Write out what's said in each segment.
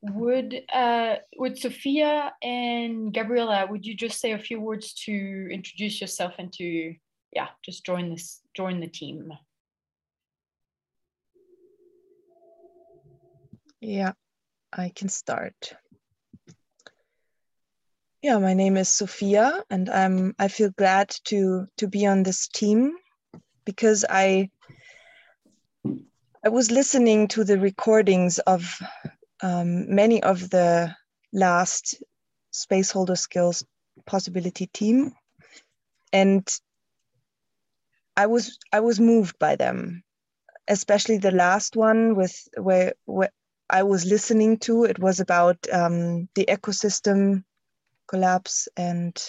Would uh, would Sophia and Gabriela, would you just say a few words to introduce yourself and to yeah, just join this join the team? Yeah, I can start. Yeah, my name is Sophia, and I'm I feel glad to to be on this team because I I was listening to the recordings of um, many of the last Spaceholder Skills possibility team, and I was I was moved by them, especially the last one with where, where I was listening to. It was about um, the ecosystem collapse and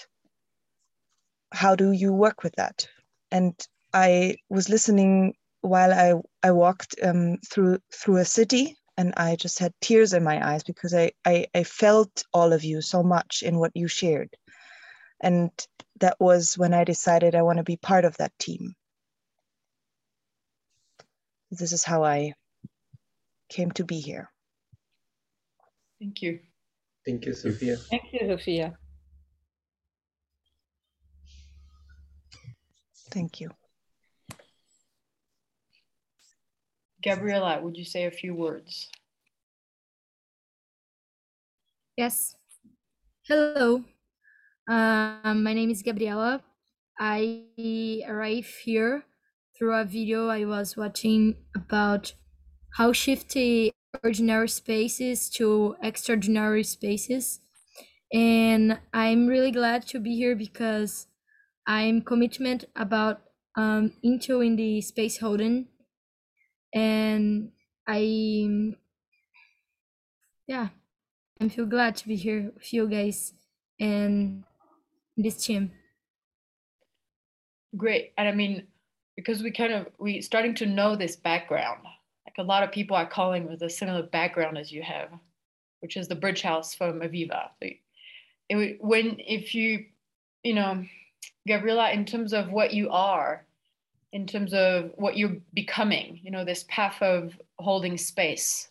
how do you work with that. And I was listening while I I walked um, through through a city and I just had tears in my eyes because I, I, I felt all of you so much in what you shared. And that was when I decided I want to be part of that team. This is how I came to be here. Thank you. Thank you, Sophia. Thank you, Sophia. Thank you. Gabriela, would you say a few words? Yes. Hello. Um, my name is Gabriela. I arrived here through a video I was watching about how shifty ordinary spaces to extraordinary spaces. And I'm really glad to be here because I'm commitment about um, into in the space holding and I yeah, I'm feel glad to be here with you guys and this team. Great. And I mean, because we kind of we starting to know this background. Like a lot of people are calling with a similar background as you have, which is the bridge house from Aviva. So it, when if you, you know, Gabriela, in terms of what you are, in terms of what you're becoming, you know, this path of holding space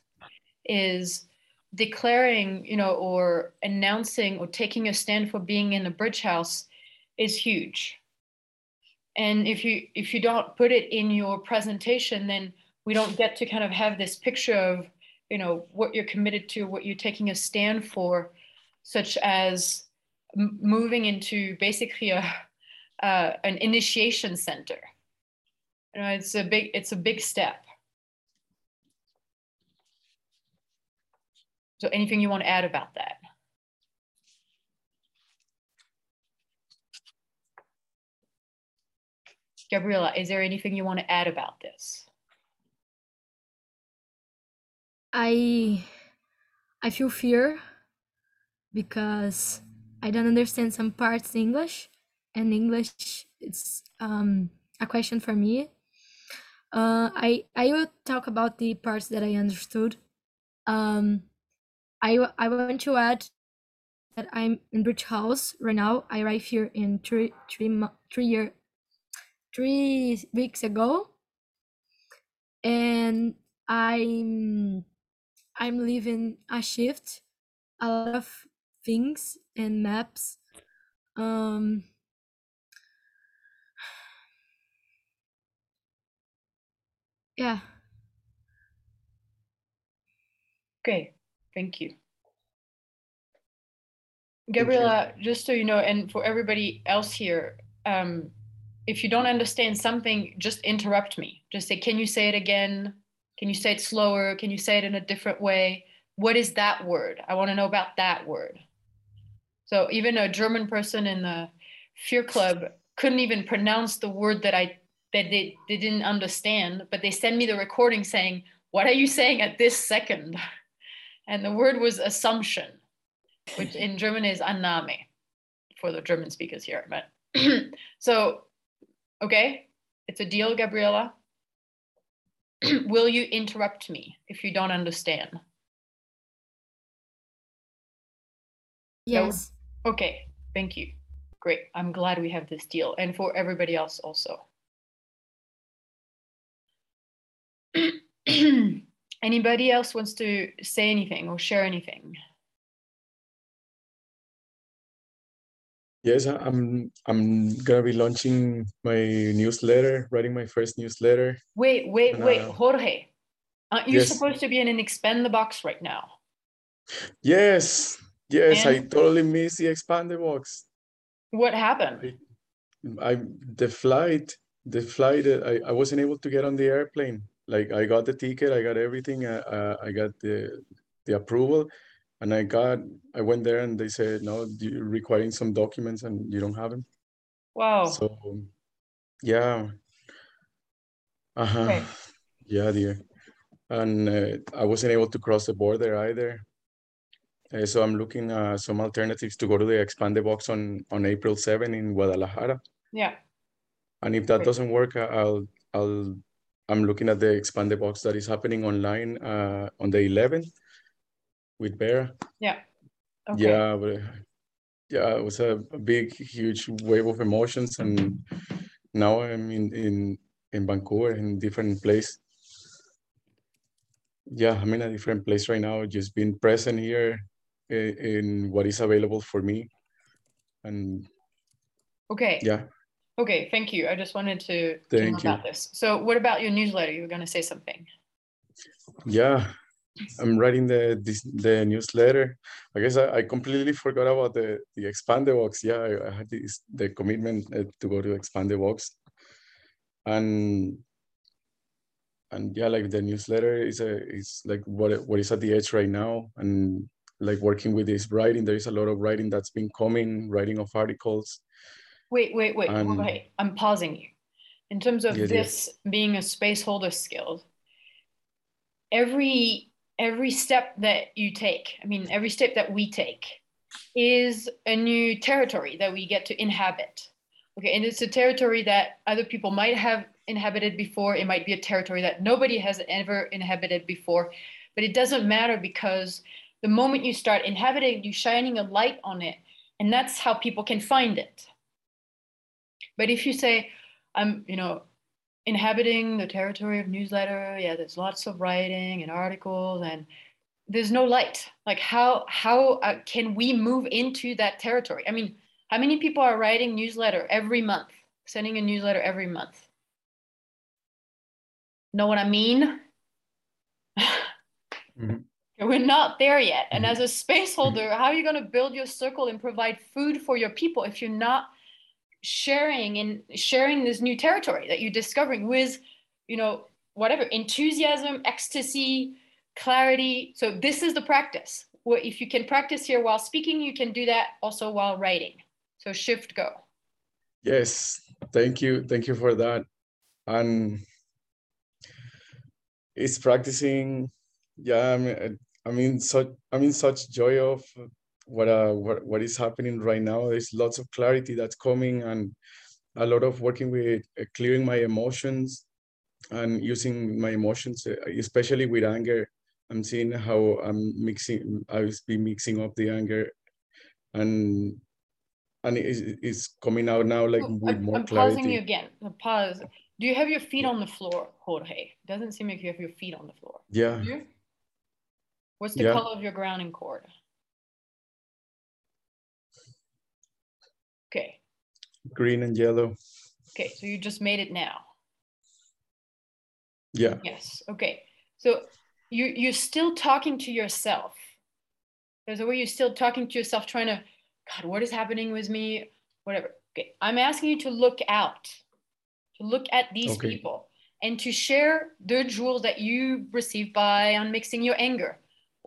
is declaring, you know, or announcing or taking a stand for being in a bridge house is huge. And if you if you don't put it in your presentation, then we don't get to kind of have this picture of, you know, what you're committed to, what you're taking a stand for, such as m- moving into basically a uh, an initiation center you know, it's a big it's a big step. So anything you want to add about that? Gabriela, is there anything you want to add about this? I I feel fear because I don't understand some parts in English and English it's um, a question for me uh, I I will talk about the parts that I understood. Um, I I want to add that I'm in Bridge House right now. I arrived here in three three three year three weeks ago, and I'm I'm living a shift, a lot of things and maps. Um, yeah. Okay thank you. Gabriela just so you know and for everybody else here um, if you don't understand something just interrupt me. Just say can you say it again? Can you say it slower? Can you say it in a different way? What is that word? I want to know about that word. So even a german person in the fear club couldn't even pronounce the word that i that they, they didn't understand, but they send me the recording saying, What are you saying at this second? And the word was assumption, which in German is Annahme for the German speakers here. But so, okay, it's a deal, Gabriela. Will you interrupt me if you don't understand? Yes. Okay, thank you. Great. I'm glad we have this deal. And for everybody else also. Anybody else wants to say anything or share anything? Yes, I- I'm I'm gonna be launching my newsletter, writing my first newsletter. Wait, wait, And, wait, uh, Jorge. Aren't you yes. supposed to be in an expand the box right now? Yes, yes, I totally missed the expand the box. What happened? I the flight, the flight, uh, I, I wasn't able to get on the airplane. Like I got the ticket, I got everything, uh, uh, I got the the approval, and I got I went there and they said no, you're requiring some documents and you don't have them. Wow. So yeah, uh-huh. Okay. Yeah, dear. And uh, I wasn't able to cross the border either. Uh, so I'm looking uh, some alternatives to go to the expand the box on on April 7 in Guadalajara. yeah. And if that doesn't work, I'll I'll I'm looking at the expand the box that is happening online uh, on the 11th with Vera. Yeah. Okay. Yeah, but yeah, it was a big, huge wave of emotions, and now I'm in in in Vancouver, in different place. Yeah, I'm in a different place right now, just being present here in, in what is available for me, and Okay. yeah, Okay. Thank you. I just wanted to, to know you. about this. So, what about your newsletter? You were going to say something. yeah. I'm writing the this, the newsletter. I guess I, I completely forgot about the expand the box. Yeah, I, I had this the commitment uh, to go to expand the box, and and yeah, like the newsletter is a is like what what is at the edge right now, and like working with this writing. There is a lot of writing that's been coming, writing of articles. Wait, wait, wait. Um, wait. I'm pausing you. In terms of this being a space holder skill, every every step that you take, I mean, every step that we take is a new territory that we get to inhabit. Okay, and it's a territory that other people might have inhabited before. It might be a territory that nobody has ever inhabited before, but it doesn't matter because the moment you start inhabiting, you're shining a light on it, and that's how people can find it. But if you say, I'm, you know, inhabiting the territory of newsletter, yeah, there's lots of writing and articles, and there's no light. Like, how how uh, can we move into that territory? I mean, how many people are writing newsletter every month, sending a newsletter every month? Know what I mean? Mhm. We're not there yet. And Mhm. as a space holder, how are you going to build your circle and provide food for your people if you're not sharing and sharing this new territory that you're discovering with, you know, whatever enthusiasm, ecstasy, clarity. So this is the practice. Well, if you can practice here while speaking, you can do that also while writing. So shift go. Yes, thank you, thank you for that. And it's practicing. Yeah, I mean, I mean, such I'm in such joy of what uh what what is happening right now. There's lots of clarity that's coming, and a lot of working with uh, clearing my emotions and using my emotions, uh, especially with anger. I'm seeing how I'm mixing. I was be mixing up the anger, and and it's, it's coming out now like Oh, with I'm, more I'm pausing you again. Pause. Do you have your feet on the floor, Jorge? Doesn't seem like you have your feet on the floor. Yeah. What's the Yeah. color of your grounding cord? Okay. green and yellow. Okay. So you just made it now. Yeah, Yes. Okay. So you you're still talking to yourself. There's a way you're still talking to yourself, trying to, God, what is happening with me? Whatever. Okay. I'm asking you to look out, to look at these Okay. people, and to share the jewels that you received by unmixing your anger.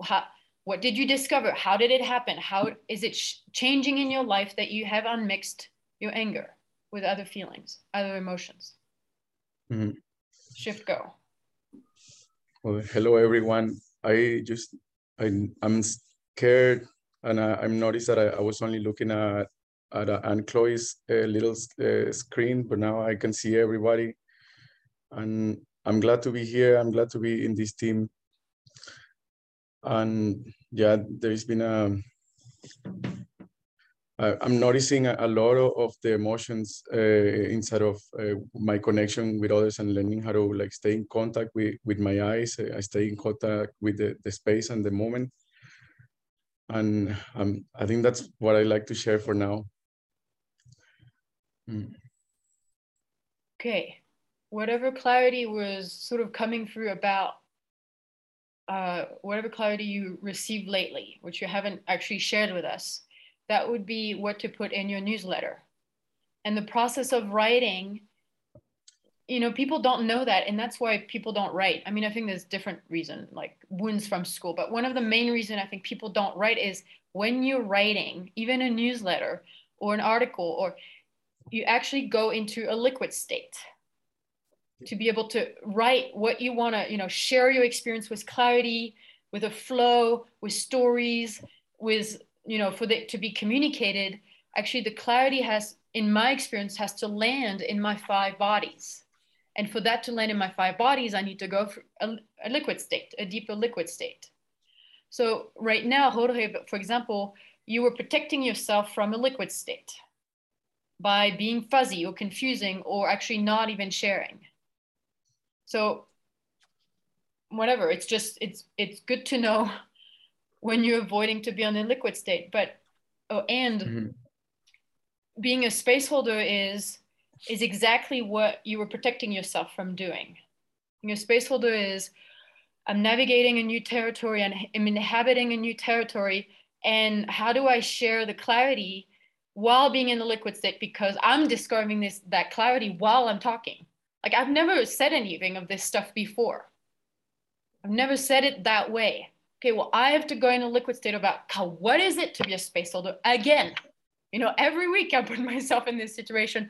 How, what did you discover? How did it happen? How is it sh- changing in your life that you have unmixed your anger with other feelings, other emotions? Mhm. Shift go. well, hello everyone. I just, I, I'm scared and I, I'm noticed that I, I was only looking at, at uh, Anne Chloe's uh, little uh, screen, but now I can see everybody. And I'm glad to be here. I'm glad to be in this team. And yeah, there's been a, I, am noticing a, lot of, of the emotions uh, inside of uh, my connection with others and learning how to like stay in contact with, with my eyes. I stay in contact with the, the space and the moment. And um, I think that's what I like to share for now. Mm. Okay. Whatever clarity was sort of coming through about uh, whatever clarity you received lately, which you haven't actually shared with us, that would be what to put in your newsletter. And the process of writing, you know, people don't know that. And that's why people don't write. I mean, I think there's different reason, like wounds from school. But one of the main reason I think people don't write is when you're writing, even a newsletter or an article, or you actually go into a liquid state to be able to write what you want to, you know, share your experience with clarity, with a flow, with stories, with you know, for it to be communicated, actually the clarity has, in my experience, has to land in my five bodies. And for that to land in my five bodies, I need to go for a, a liquid state, a deeper liquid state. So right now, Jorge, for example, you were protecting yourself from a liquid state by being fuzzy or confusing or actually not even sharing. So whatever, it's just it's it's good to know when you're avoiding to be on the liquid state. But oh, and mm-hmm. being a space holder is is exactly what you were protecting yourself from doing. A space holder is I'm navigating a new territory and I'm inhabiting a new territory. And how do I share the clarity while being in the liquid state? Because I'm discovering this that clarity while I'm talking. Like I've never said anything of this stuff before. I've never said it that way okay, well, I have to go in a liquid state about what is it to be a space holder again? You know, every week I put myself in this situation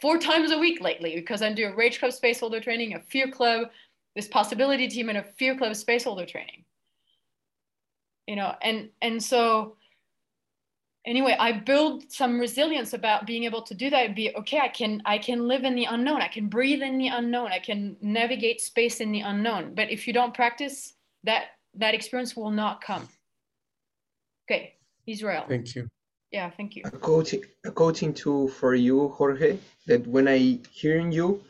four times a week lately because I do a Rage Club space holder training, a Fear Club, this possibility team, and a Fear Club space holder training. You know, and and so anyway, I build some resilience about being able to do that and be okay. I can I can live in the unknown. I can breathe in the unknown. I can navigate space in the unknown. But if you don't practice that that experience will not come. Okay, Israel. Thank you. Yeah, thank you. A coaching, a coaching tool for you, Jorge, that when I hearing you,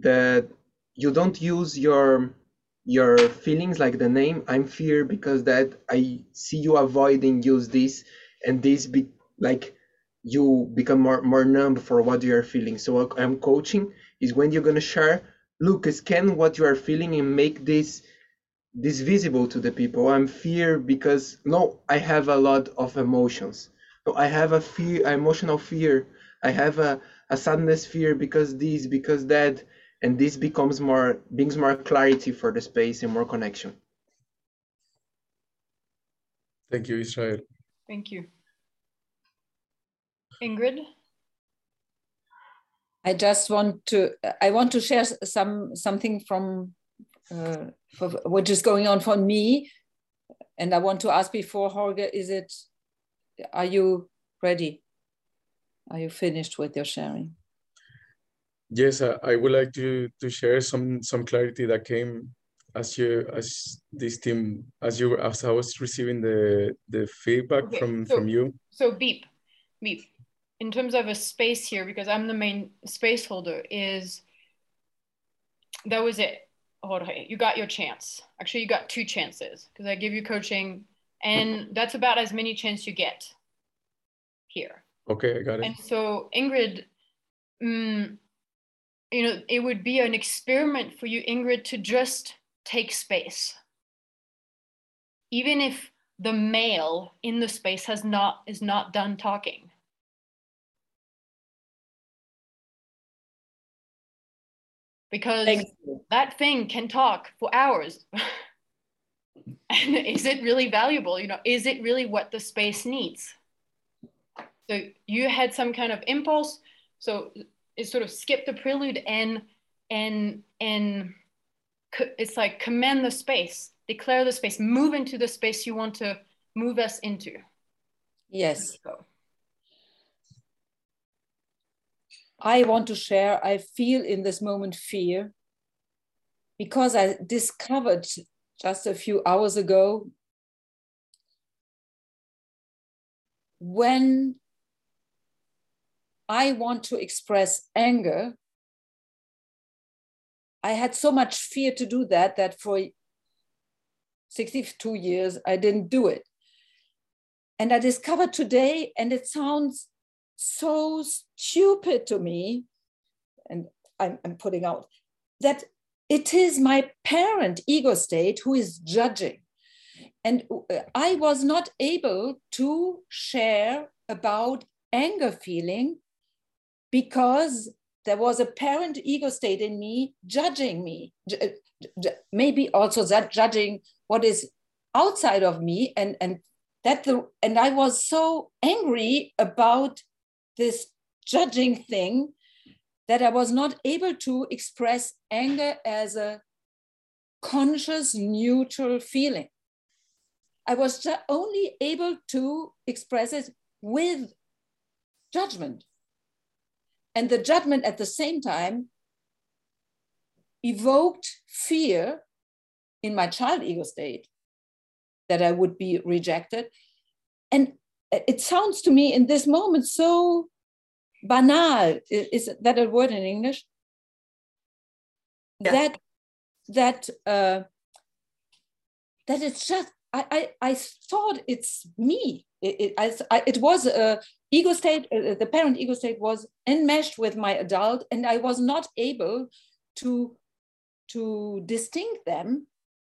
that you don't use your your feelings like the name i'm fear because that i see you avoiding use this and this be like you become more more numb for what you are feeling. So i'm coaching is when you're going to share look scan what you are feeling and make this this visible to the people. I'm fear because no i have a lot of emotions. I have a fear emotional fear. I have a, a sadness fear because this because that and this becomes more brings more clarity for the space and more connection. Thank you israel thank you ingrid i just want to i want to share some something from uh, for what is going on for me. And I want to ask before Jorge, is it, are you ready? Are you finished with your sharing? Yes, uh, I would like to to share some some clarity that came as you as this team as you as I was receiving the the feedback okay, from so, from you. So beep, beep. In terms of a space here, because I'm the main space holder, is that was it. Jorge, you got your chance. Actually, you got two chances because I give you coaching, and that's about as many chance you get here. Okay, I got it. And so, Ingrid, mm, you know, it would be an experiment for you, Ingrid, to just take space, even if the male in the space has not is not done talking. because that thing can talk for hours. and is it really valuable? You know, is it really what the space needs? So you had some kind of impulse. So it sort of skipped the prelude and and and it's like command the space, declare the space, move into the space you want to move us into. Yes. I want to share, I feel in this moment fear because I discovered just a few hours ago when I want to express anger, I had so much fear to do that that for 62 years I didn't do it. And I discovered today, and it sounds so stupid to me, and I'm, I'm putting out that it is my parent ego state who is judging. And uh, I was not able to share about anger feeling because there was a parent ego state in me judging me maybe also that judging what is outside of me and and that the and i was so angry about this judging thing that i was not able to express anger as a conscious neutral feeling. I was only able to express it with judgment and the judgment at the same time evoked fear in my child ego state that I would be rejected. And it sounds to me in this moment so banal. Is that a word in English? Yeah. That that uh, that it's just I, I I thought it's me. It, it, I, it was a ego state, uh, the parent ego state was enmeshed with my adult, and I was not able to, to distinct them.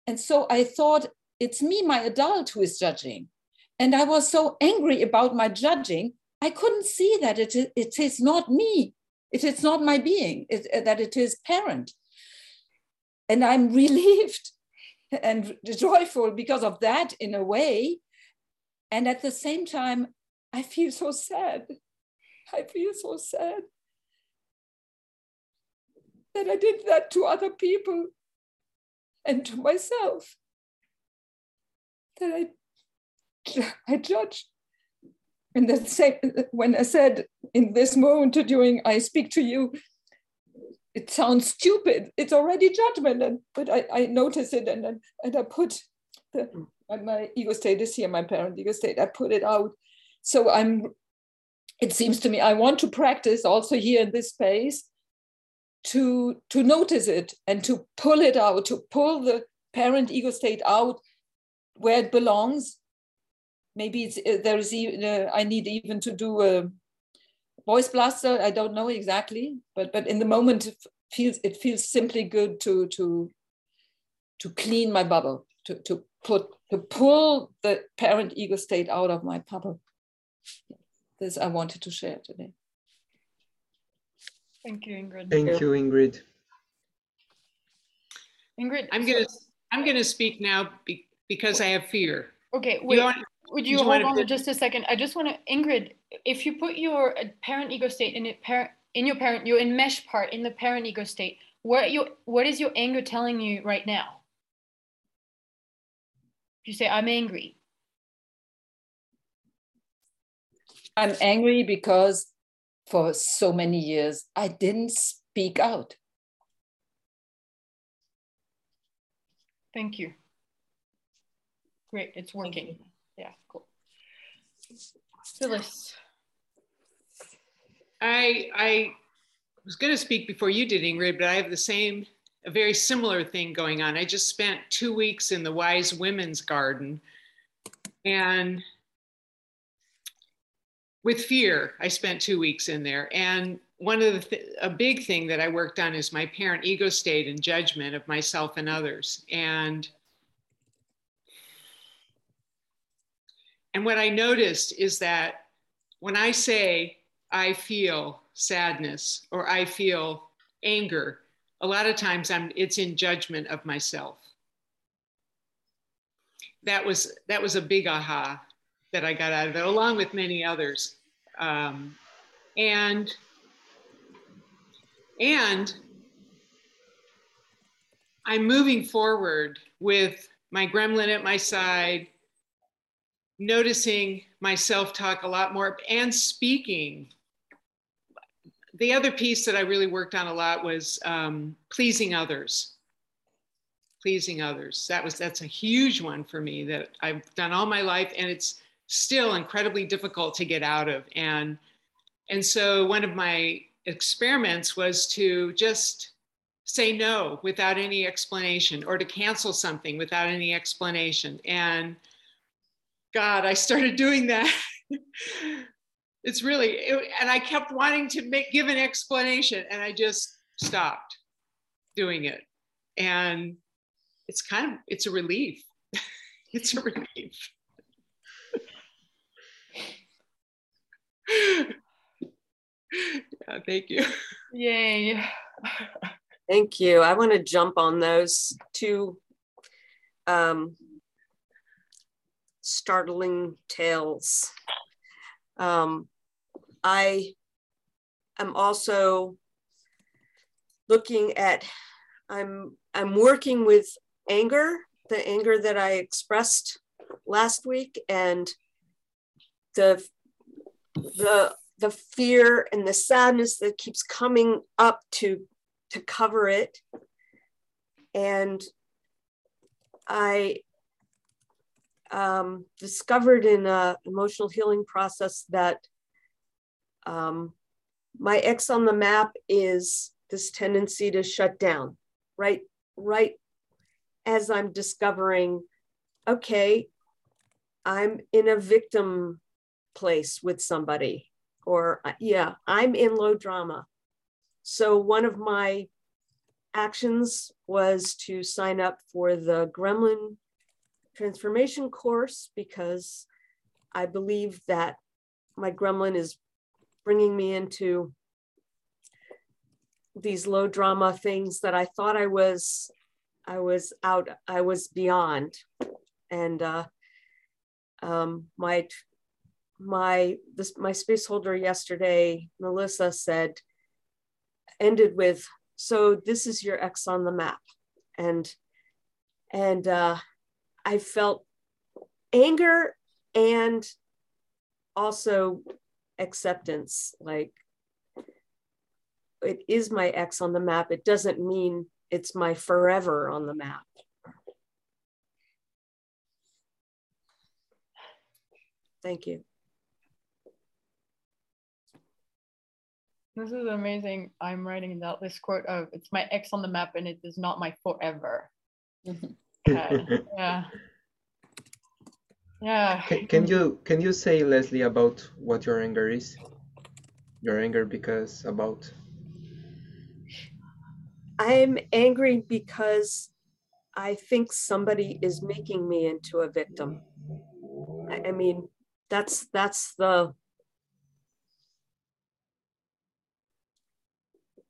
And so I thought, it's me, my adult, who is judging. And I was so angry about my judging, I couldn't see that it, it is not me. It is not my being, it, uh, that it is parent. And I'm relieved and joyful because of that in a way. And at the same time, I feel so sad. I feel so sad that I did that to other people and to myself. That I, I judged. And the same, when I said in this moment during I speak to you, it sounds stupid. It's already judgment, and but I, I notice it and and I put the my ego state is here, my parent ego state. I put it out so i'm it seems to me i want to practice also here in this space to to notice it and to pull it out to pull the parent ego state out where it belongs maybe it's uh, there is even uh, i need even to do a voice blaster i don't know exactly but but in the moment it feels it feels simply good to to to clean my bubble to to put to pull the parent ego state out of my bubble this I wanted to share today. Thank you, Ingrid. Thank you, Ingrid. Ingrid, I'm gonna I'm gonna speak now be, because I have fear. Okay, wait. You want, would you, you hold on just a second? I just want to, Ingrid, if you put your uh, parent ego state in it, parent in your parent, your enmesh part in the parent ego state, what you what is your anger telling you right now? If you say I'm angry, I'm angry because for so many years I didn't speak out. Thank you. Great, it's working. Yeah, cool. Phyllis. I I was going to speak before you did, Ingrid, but I have the same, a very similar thing going on. I just spent two weeks in the Wise Women's Garden, and with fear i spent two weeks in there and one of the th- a big thing that i worked on is my parent ego state and judgment of myself and others and and what i noticed is that when i say i feel sadness or i feel anger a lot of times i'm it's in judgment of myself that was that was a big aha that I got out of it, along with many others. Um, and and I'm moving forward with my gremlin at my side, noticing my self talk a lot more and speaking. The other piece that I really worked on a lot was um, pleasing others. Pleasing others. That was that's a huge one for me that I've done all my life, and it's still incredibly difficult to get out of. And And so one of my experiments was to just say no without any explanation or to cancel something without any explanation. And God, I started doing that. it's really, it, and I kept wanting to make give an explanation and I just stopped doing it. And it's kind of, it's a relief. it's a relief. yeah, thank you. Yay. Thank you. I want to jump on those two um, startling tales. Um, I am also looking at, I'm, I'm working with anger, the anger that I expressed last week and the, the, the fear and the sadness that keeps coming up to to cover it. And I um, discovered in an emotional healing process that um, my X on the map is this tendency to shut down, right? Right as I'm discovering, okay, I'm in a victim place with somebody, or yeah, I'm in low drama. So one of my actions was to sign up for the Gremlin transformation course because I believe that my gremlin is bringing me into these low drama things that I thought I was I was out I was beyond and uh, um, my my this my space holder yesterday Melissa said ended with, so this is your X on the map. And, and uh, I felt anger and also acceptance, like it is my X on the map. It doesn't mean it's my forever on the map. Thank you. This is amazing. I'm writing out this quote of it's my X on the map and it is not my forever. Mm-hmm. yeah. Yeah. Can, can you can you say Leslie about what your anger is? Your anger because about I'm angry because I think somebody is making me into a victim. I, I mean, that's that's the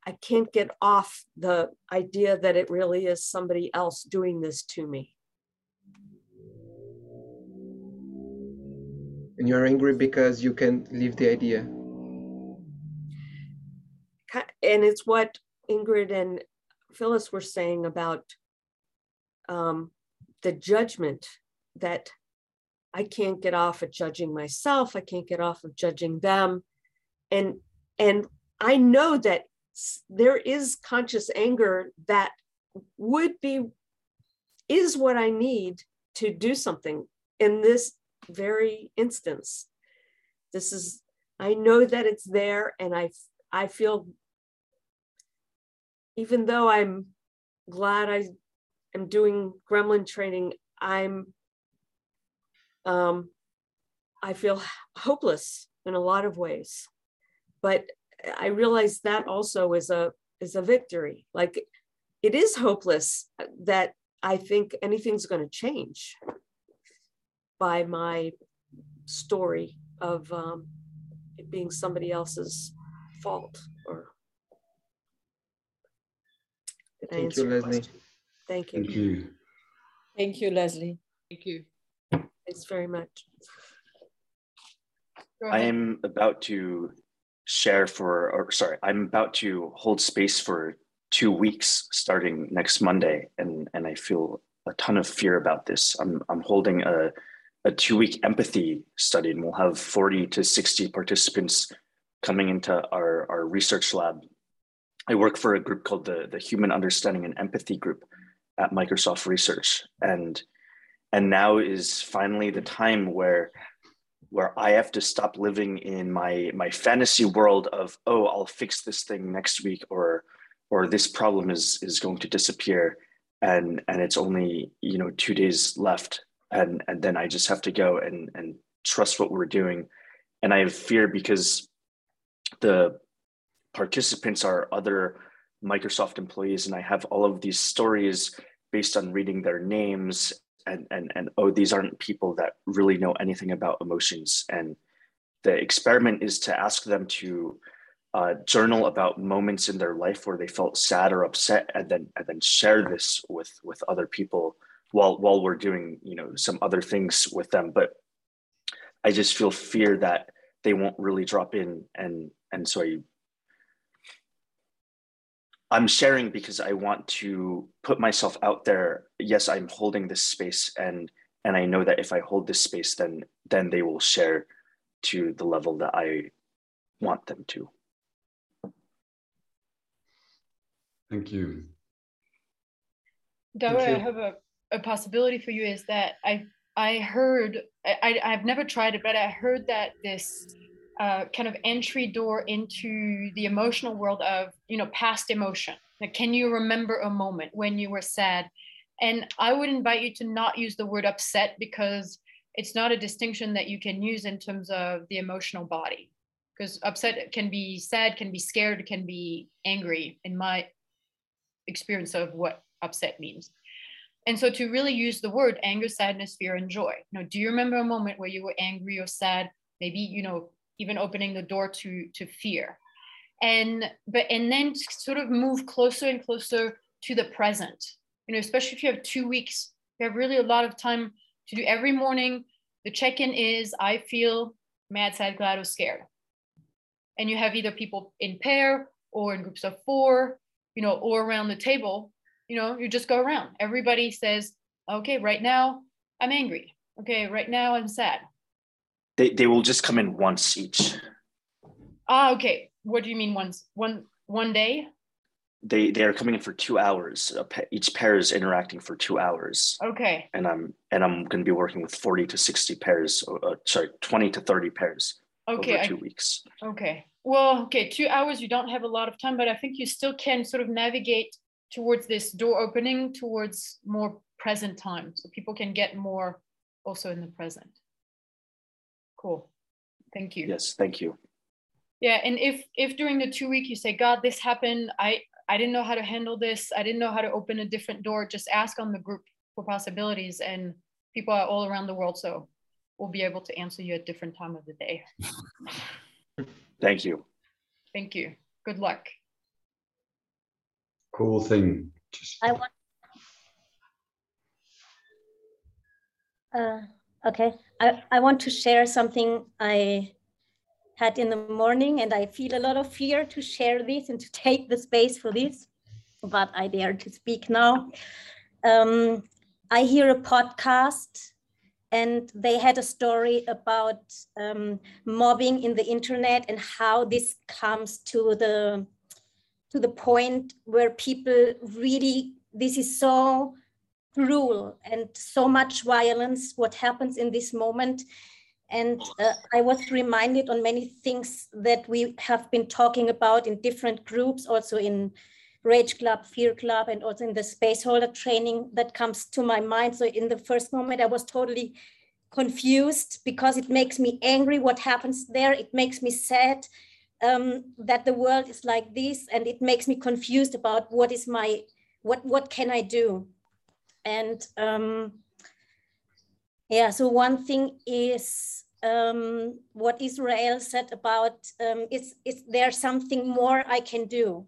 I can't get off the idea that it really is somebody else doing this to me. And you're angry because you can leave the idea. And it's what Ingrid and Phyllis were saying about um, the judgment that I can't get off of judging myself. I can't get off of judging them. And and I know that there is conscious anger that would be is what I need to do something in this very instance. This is I know that it's there and I I feel even though I'm glad I am doing gremlin training, I'm um I feel hopeless in a lot of ways. But I realize that also is a is a victory. Like it is hopeless that I think anything's going to change by my story of um, it being somebody else's fault or Thank you, Leslie. Thank you. Thank you. Thank you, Leslie. Thank you. Thanks very much. I am about to share for, or sorry, I'm about to hold space for two weeks starting next Monday, and and I feel a ton of fear about this. I'm I'm holding a a two week empathy study, and we'll have 40 to 60 participants coming into our our research lab. I work for a group called the the Human Understanding and Empathy Group at Microsoft Research, and and now is finally the time where where I have to stop living in my my fantasy world of oh I'll fix this thing next week or or this problem is is going to disappear. And and it's only you know two days left. And and then I just have to go and and trust what we're doing. And I have fear because the participants are other Microsoft employees and I have all of these stories based on reading their names and and and oh these aren't people that really know anything about emotions. And the experiment is to ask them to uh, journal about moments in their life where they felt sad or upset and then and then share this with with other people while while we're doing you know some other things with them. But i just feel fear that they won't really drop in and and so i i'm sharing because i want to put myself out there. Yes i'm holding this space and and i know that if i hold this space then then they will share to the level that i want them to. Thank you. Dawa, I have a, a possibility for you is that I I heard I, I've never tried it, but I heard that this uh, kind of entry door into the emotional world of you know past emotion. Like, can you remember a moment when you were sad? And I would invite you to not use the word upset because it's not a distinction that you can use in terms of the emotional body. Because upset can be sad, can be scared, can be angry. In my experience of what upset means. And so to really use the word anger, sadness, fear, and joy. You know, do you remember a moment where you were angry or sad? Maybe, you know, even opening the door to to fear. And but and then sort of move closer and closer to the present. You know, especially if you have two weeks, you have really a lot of time to do every morning. The check-in is I feel mad, sad, glad, or scared. And you have either people in pair or in groups of four you know, or around the table, you know, you just go around. Everybody says, okay, right now I'm angry. Okay, right now I'm sad. They, they will just come in once each. Ah, okay. What do you mean once? One one day? They they are coming in for two hours. Each pair is interacting for two hours. Okay. And I'm and I'm going to be working with forty to sixty pairs. Uh, sorry, twenty to thirty pairs. Okay. Over two I, weeks. Okay well, okay, two hours, you don't have a lot of time, but I think you still can sort of navigate towards this door opening towards more present time. So people can get more also in the present. Cool. Thank you. Yes, thank you. Yeah, and if if during the two week you say, God, this happened, I I didn't know how to handle this, I didn't know how to open a different door, just ask on the group for possibilities and people are all around the world, so we'll be able to answer you at different time of the day. Thank you. Thank you. Good luck. Cool thing. Just... I want. Uh, okay, I, I want to share something I had in the morning, and I feel a lot of fear to share this and to take the space for this, but I dare to speak now. Um, I hear a podcast and they had a story about um, mobbing in the internet and how this comes to the to the point where people really this is so cruel and so much violence what happens in this moment and uh, i was reminded on many things that we have been talking about in different groups also in Rage Club, Fear Club, and also in the space holder training that comes to my mind. So in the first moment, I was totally confused because it makes me angry what happens there. It makes me sad um, that the world is like this, and it makes me confused about what is my what what can I do, and um, yeah. So one thing is um, what Israel said about um, is is there something more I can do?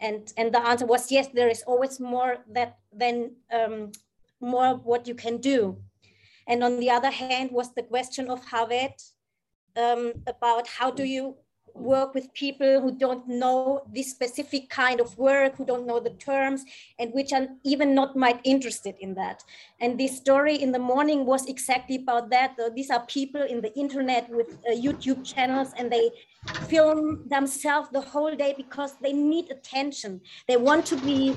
and and the answer was yes there is always more that than um, more what you can do and on the other hand was the question of Harvard um, about how do you work with people who don't know this specific kind of work, who don't know the terms, and which are even not might interested in that. And this story in the morning was exactly about that. These are people in the internet with uh, YouTube channels, and they film themselves the whole day because they need attention. They want to be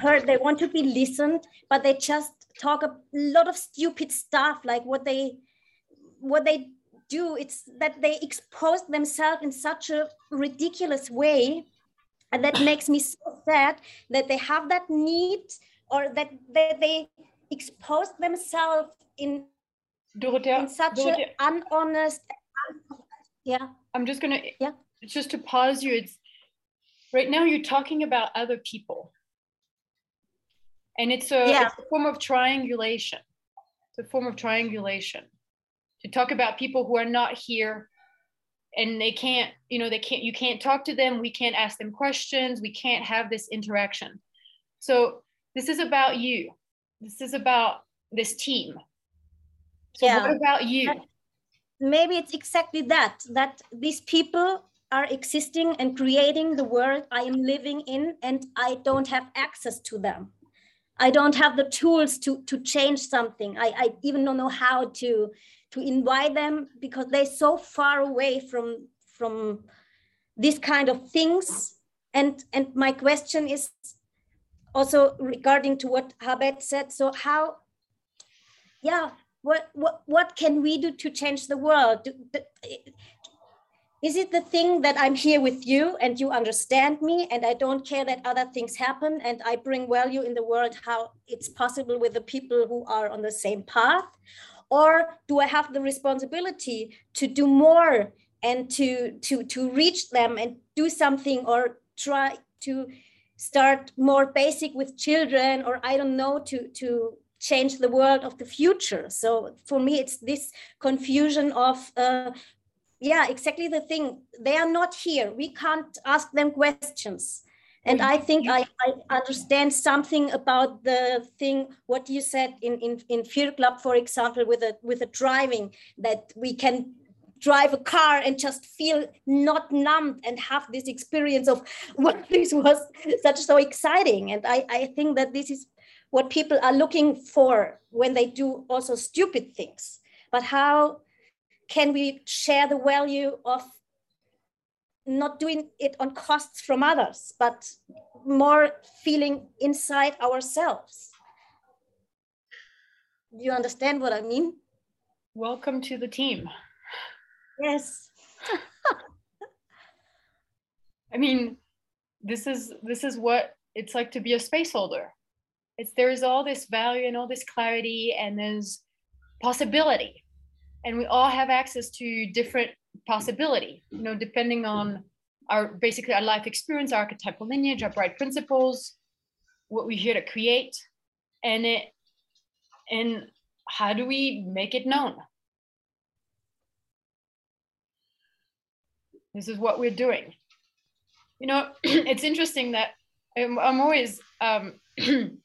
heard, they want to be listened, but they just talk a lot of stupid stuff like what they what they do it's that they expose themselves in such a ridiculous way and that makes me so sad that they have that need or that, that they expose themselves in, Dorothea, in such Dorothea. an unhonest yeah I'm just gonna yeah just to pause you. It's right now you're talking about other people. And it's a, Yeah. it's a form of triangulation. It's a form of triangulation to talk about people who are not here and they can't, you know, they can't, you can't talk to them. We can't ask them questions. We can't have this interaction. So this is about you. This is about this team. So Yeah. what about you? maybe it's exactly that that these people are existing and creating the world i am living in and i don't have access to them i don't have the tools to to change something i, I even don't know how to to invite them because they're so far away from from this kind of things. And and my question is also regarding to what habet said. So how yeah what what what can we do to change the world? Is it the thing that i'm here with you and you understand me and i don't care that other things happen and i bring value in the world how it's possible with the people who are on the same path or do i have the responsibility to do more and to to to reach them and do something or try to start more basic with children or i don't know to to change the world of the future? So for me it's this confusion of uh, yeah exactly the thing. They are not here. We can't ask them questions and mm-hmm. i think I, I understand something about the thing what you said in in in fear club for example with a with a driving that we can drive a car and just feel not numbed and have this experience of what this was such so exciting. And i i think that this is what people are looking for when they do also stupid things. But how can we share the value of not doing it on costs from others but more feeling inside ourselves do you understand what i mean Welcome to the team. yes I mean, this is this is what it's like to be a space holder. It's there's all this value and all this clarity and there's possibility. And we all have access to different possibility, you know, depending on our basically our life experience, our archetypal lineage, our bright principles, what we're here to create, and it and how do we make it known? This is what we're doing you know it's interesting that I'm, I'm always um anyway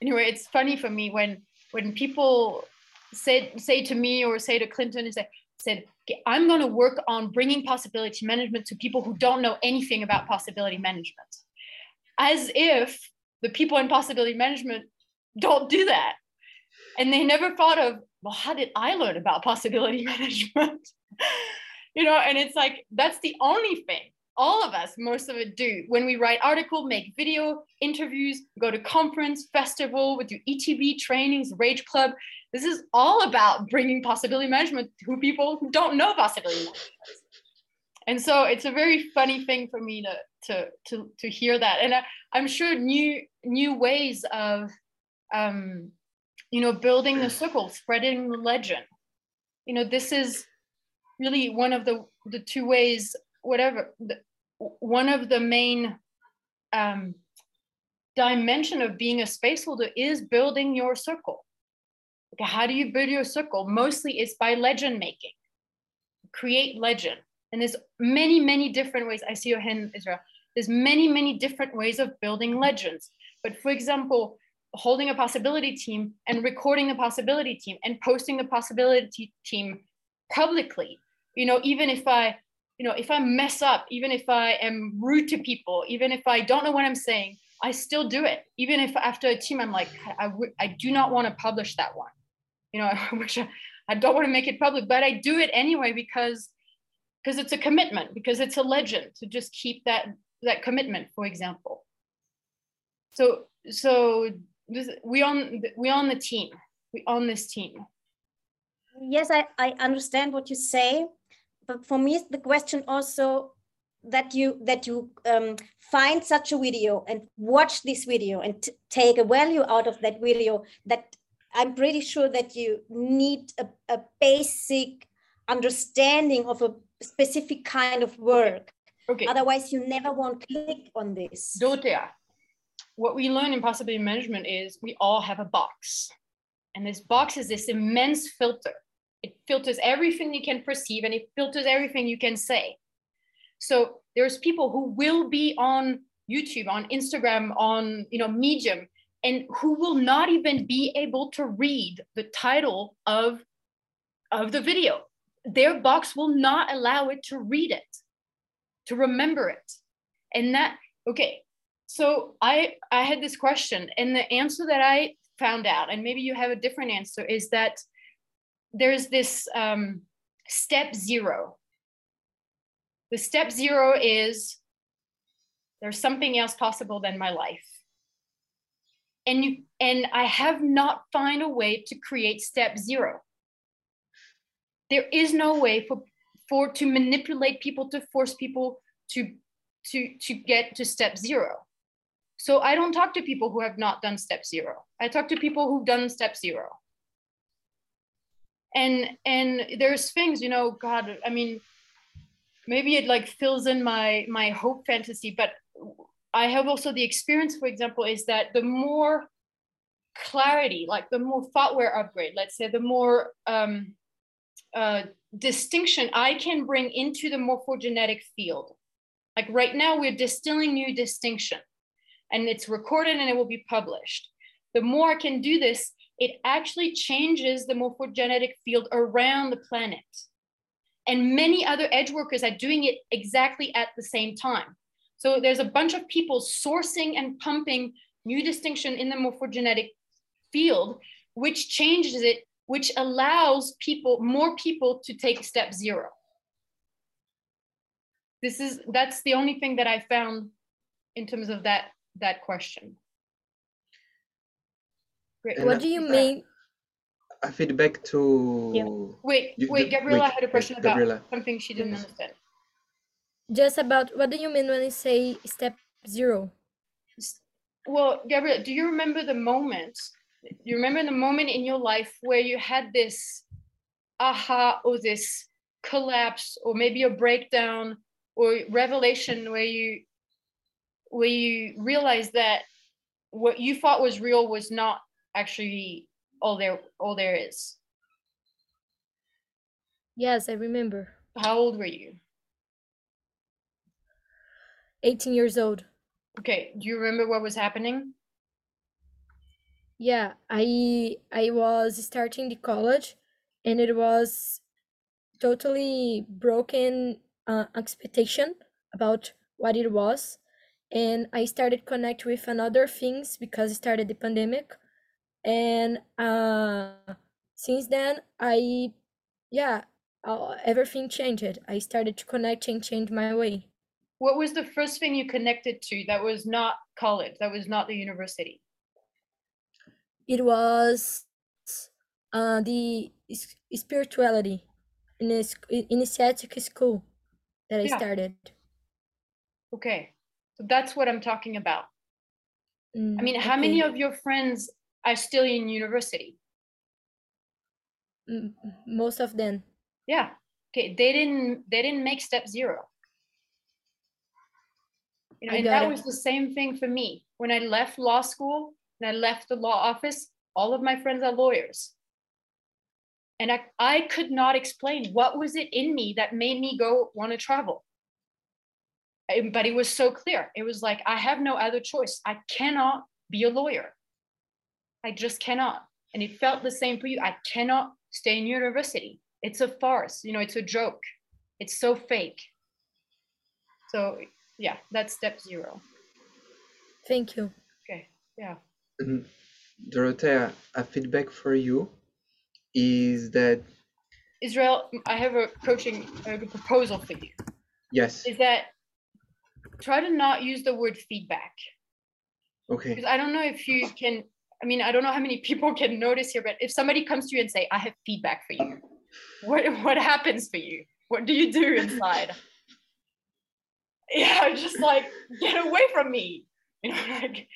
it's funny for me when when people say say to me or say to clinton and say said "Okay, i'm going to work on bringing possibility management to people who don't know anything about possibility management. As if the people in possibility management don't do that. And they never thought of well how did i learn about possibility management? You know and it's like that's the only thing all of us most of it do. When we write article make video interviews go to conference festival we do etb trainings rage club. This is all about bringing possibility management to people who don't know possibility management. And so it's a very funny thing for me to to to, to hear that. And I, i'm sure new new ways of um you know building the circle spreading the legend. You know this is really one of the the two ways whatever the, one of the main um, dimension of being a space holder is building your circle. Okay, how do you build your circle? Mostly it's by legend making. Create legend. And there's many many different ways. I see your hand israel. There's many many different ways of building legends. But for example holding a possibility team and recording the possibility team and posting the possibility team publicly. You know even if i you know if i mess up even if i am rude to people even if i don't know what i'm saying i still do it. Even if after a team i'm like i, I, I do not want to publish that one. You know i wish I, I don't want to make it public but i do it anyway because because it's a commitment because it's a legend to just keep that that commitment for example. So so this, we on we on the team. We on this team. Yes, I, I understand what you say, but for me, the question also that you that you um, find such a video and watch this video and t- take a value out of that video that i'm pretty sure that you need a, a basic understanding of a specific kind of work Okay. otherwise you never won't click on this Dorothea, what we learn in possibility management is we all have a box. And this box is this immense filter. It filters everything you can perceive and it filters everything you can say. So there's people who will be on YouTube, on Instagram, on you know Medium, and who will not even be able to read the title of, of the video. Their box will not allow it to read it, to remember it. And that, okay, so I I had this question, and the answer that I found out, and maybe you have a different answer, is that there's this um, step zero. The step zero is there's something else possible than my life. And you and I have not found a way to create step zero. There is no way for for to manipulate people to force people to to to get to step zero. So I don't talk to people who have not done step zero. I talk to people who've done step zero. And and there's things, you know, God, I mean, maybe it like fills in my my hope fantasy, but I have also the experience, for example, is that the more clarity, like the more thoughtware upgrade, let's say, the more um, uh, distinction I can bring into the morphogenetic field. Like right now, we're distilling new distinction and it's recorded and it will be published. The more I can do this, it actually changes the morphogenetic field around the planet. And many other edge workers are doing it exactly at the same time. So there's a bunch of people sourcing and pumping new distinction in the morphogenetic field, which changes it, which allows people, more people to take step zero. This is that's the only thing that I found in terms of that that question. Great. And What do you mean? A feedback to Yeah. Wait, You- wait, you- Gabriella wait, had a wait, question about Gabriella. something she didn't understand. Just about what do you mean when you say step zero? Well, Gabriela, do you remember the moment? Do you remember the moment in your life where you had this aha or this collapse or maybe a breakdown or revelation where you where you realized that what you thought was real was not actually all there all there is. Yes, I remember. How old were you? 18 years old. Okay, do you remember what was happening? Yeah, I I was starting the college and it was totally broken uh, expectation about what it was and I started connect with another things because it started the pandemic and uh since then I yeah uh, everything changed. I started to connect and change my way. What was the first thing you connected to that was not college, that was not the university? It was uh the spirituality in a i- initiatic school that I Yeah. started. Okay, so that's what I'm talking about. I Mm, mean, how many of your friends are still in university? Most of them. Yeah. Okay, they didn't they didn't make step zero. You know, and that it. was the same thing for me. When I left law school and I left the law office, all of my friends are lawyers. And I, I could not explain what was it in me that made me go want to travel. But it was so clear. It was like, I have no other choice. I cannot be a lawyer. I just cannot. And it felt the same for you. I cannot stay in university. It's a farce, you know, it's a joke. It's so fake. So yeah, that's step zero. Thank you. Okay. Yeah. Mhm. Dorothea, a feedback for you is that Israel, I have a coaching a proposal for you. yes, Is that try to not use the word feedback. okay, Because I don't know if you can I mean, I don't know how many people can notice here, but if somebody comes to you and say, I have feedback for you, what, what happens for you? What do you do inside? yeah, just like, get away from me. You know, like,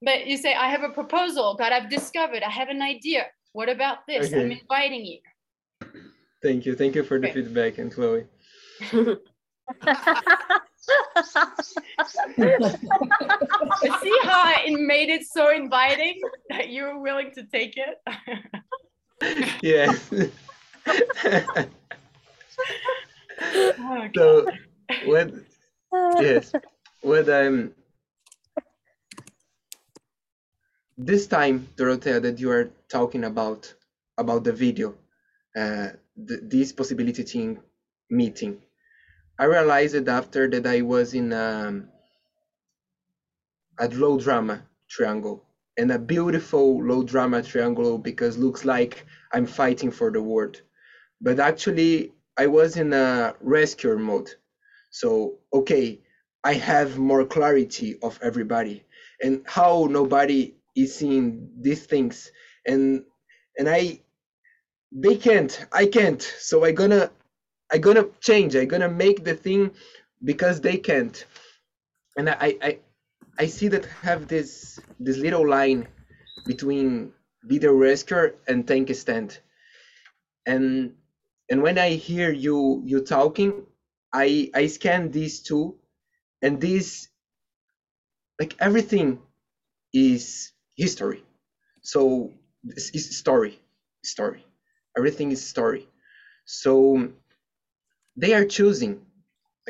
but you say, I have a proposal, God, I've discovered, I have an idea. What about this? Okay. I'm inviting you. Thank you. Thank you for the Okay. feedback, and Chloe. See how I made it so inviting that you were willing to take it? Yeah. Okay. so what yes what i'm this time dorothea that you are talking about about the video uh th this possibility team meeting i realized after that i was in um, a low drama triangle and a beautiful low drama triangle because looks like i'm fighting for the world but actually i was in a rescue mode so, okay, I have more clarity of everybody and how nobody is seeing these things. And and I they can't, I can't. So I'm gonna I gonna change. I gonna make the thing because they can't. And I I I see that have this this little line between video rescuer and tank stand. And and when I hear you you talking, I I scan these two, and this like everything is history. So this is story, story. Everything is story. So they are choosing.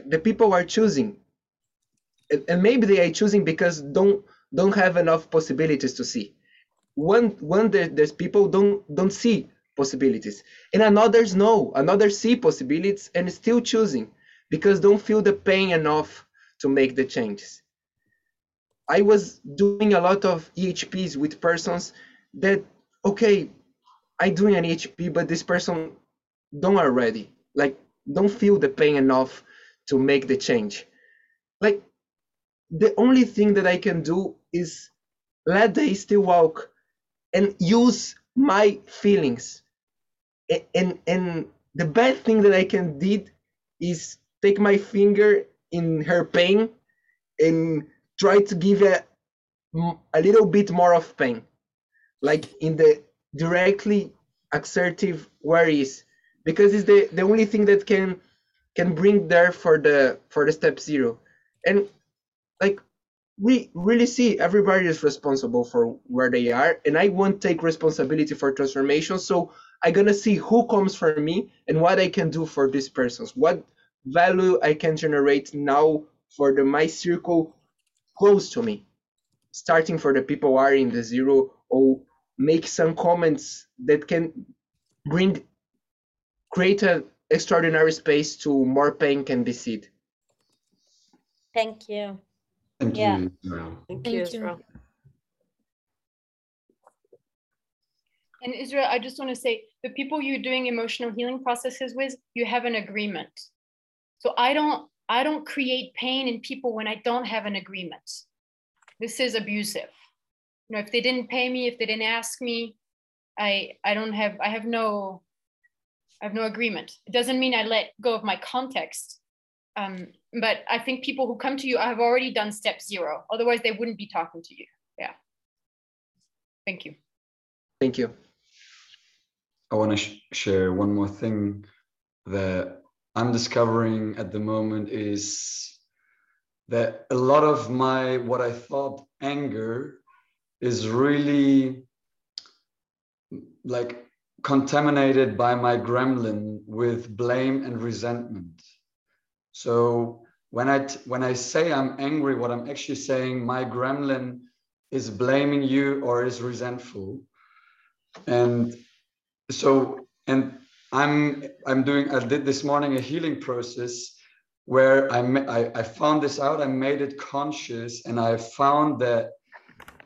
The people are choosing, and, maybe they are choosing because don't don't have enough possibilities to see. One one there, there's people don't don't see possibilities, and another's no, another see possibilities and still choosing because don't feel the pain enough to make the changes. I was doing a lot of EHPs with persons that okay, I doing an EHP, but this person don't already like don't feel the pain enough to make the change. Like the only thing that I can do is let they still walk and use my feelings. A- And and the bad thing that I can did is take my finger in her pain and try to give a, a little bit more of pain like in the directly assertive worries because it's the, the only thing that can can bring there for the for the step zero. And like we really see everybody is responsible for where they are and i won't take responsibility for transformation. So i'm gonna see who comes for me and what i can do for these persons. What value i can generate now for the my circle close to me. Starting for the people who are in the zero or make some comments that can bring create an extraordinary space to more pain can be seen Thank you. Thank Yeah. you. Israel. Thank Thank you, you. Israel. And Israel, I just want to say the people you're doing emotional healing processes with, you have an agreement. So I don't I don't create pain in people when I don't have an agreement. This is abusive. You know, if they didn't pay me, if they didn't ask me, I I don't have I have no I have no agreement. It doesn't mean I let go of my context. Um, but I think people who come to you have already done step zero. Otherwise, they wouldn't be talking to you. Yeah. Thank you. thank you I want to sh- share one more thing that I'm discovering at the moment is that a lot of my what I thought anger is really like contaminated by my gremlin with blame and resentment. So when I t- when I say I'm angry, what I'm actually saying my gremlin is blaming you or is resentful, and so and i'm i'm doing i did this morning a healing process where I, I i found this out i made it conscious and i found that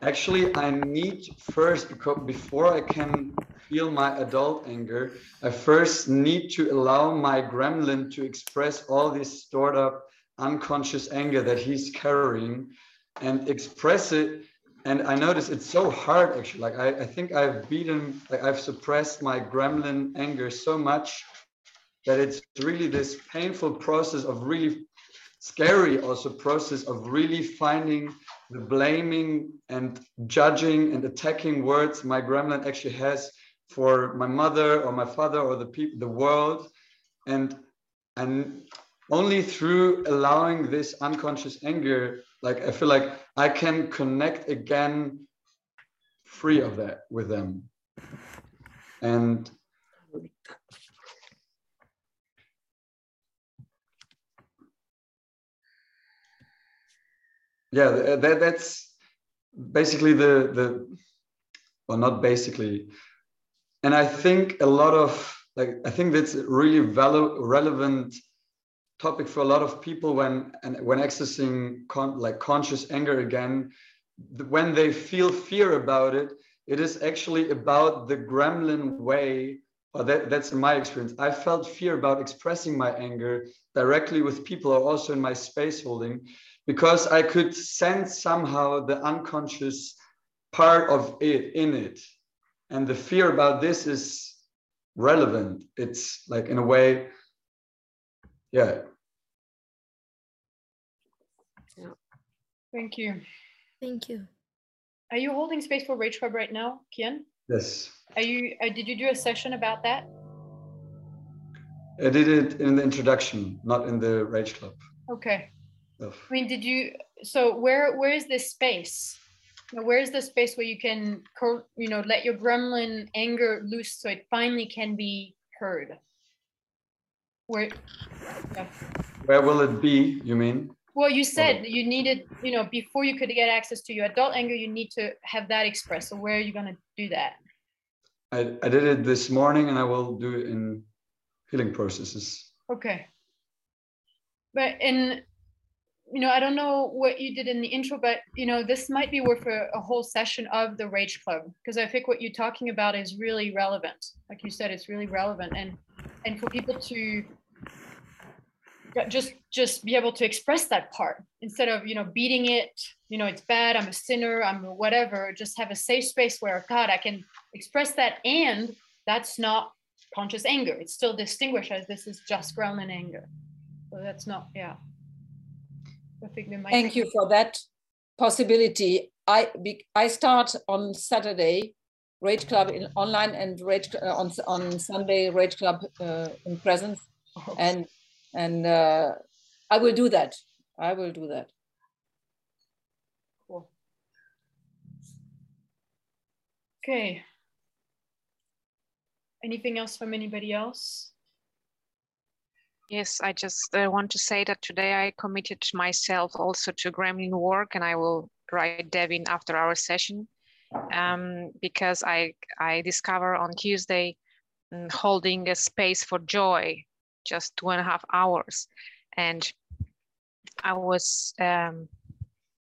actually i need first because before i can feel my adult anger i first need to allow my gremlin to express all this stored up unconscious anger that he's carrying and express it and I notice it's so hard actually. Like I, I think I've beaten, like I've suppressed my gremlin anger so much that it's really this painful process of really scary also process of really finding the blaming and judging and attacking words my gremlin actually has for my mother or my father or the people the world. And and only through allowing this unconscious anger like i feel like i can connect again free of that with them. And yeah that, that's basically the the well not basically and i think a lot of like i think that's really valid, relevant topic for a lot of people when and when accessing con, like conscious anger again when they feel fear about it it is actually about the gremlin way or that, that's in my experience i felt fear about expressing my anger directly with people or also in my space holding because I could sense somehow the unconscious part of it in it. And the fear about this is relevant. It's like, in a way, yeah. Thank you. Thank you. Are you holding space for Rage Club right now, Kian? Yes. Are you? Uh, did you do a session about that? I did it in the introduction, not in the Rage Club. Okay. I mean, did you? So where where is this space? Where is the space where you can, you know, let your gremlin anger loose so it finally can be heard? Where? Yeah. Where will it be? You mean? Well, you said you needed, you know, before you could get access to your adult anger, you need to have that expressed. So where are you going to do that? I, I did it this morning and I will do it in healing processes. Okay. But in you know, I don't know what you did in the intro, but you know, this might be worth a, a whole session of the Rage Club because I think what you're talking about is really relevant. Like you said, it's really relevant, and and for people to just just be able to express that part instead of you know beating it. You know, it's bad. I'm a sinner. I'm whatever. Just have a safe space where God, I can express that, and that's not conscious anger. It's still distinguished as this is just gremlin anger. So that's not yeah. I think they might. Thank you for that possibility. I I start on Saturday, Rage Club in online and Rage uh, on on Sunday Rage Club uh, in presence, oh. and and uh, I will do that. I will do that. Cool. Okay. Anything else from anybody else? Yes, I just uh, want to say that today I committed myself also to gremlin work and I will write Devin after our session um, because I, I discover on Tuesday um, holding a space for joy, just two and a half hours. And I was, um,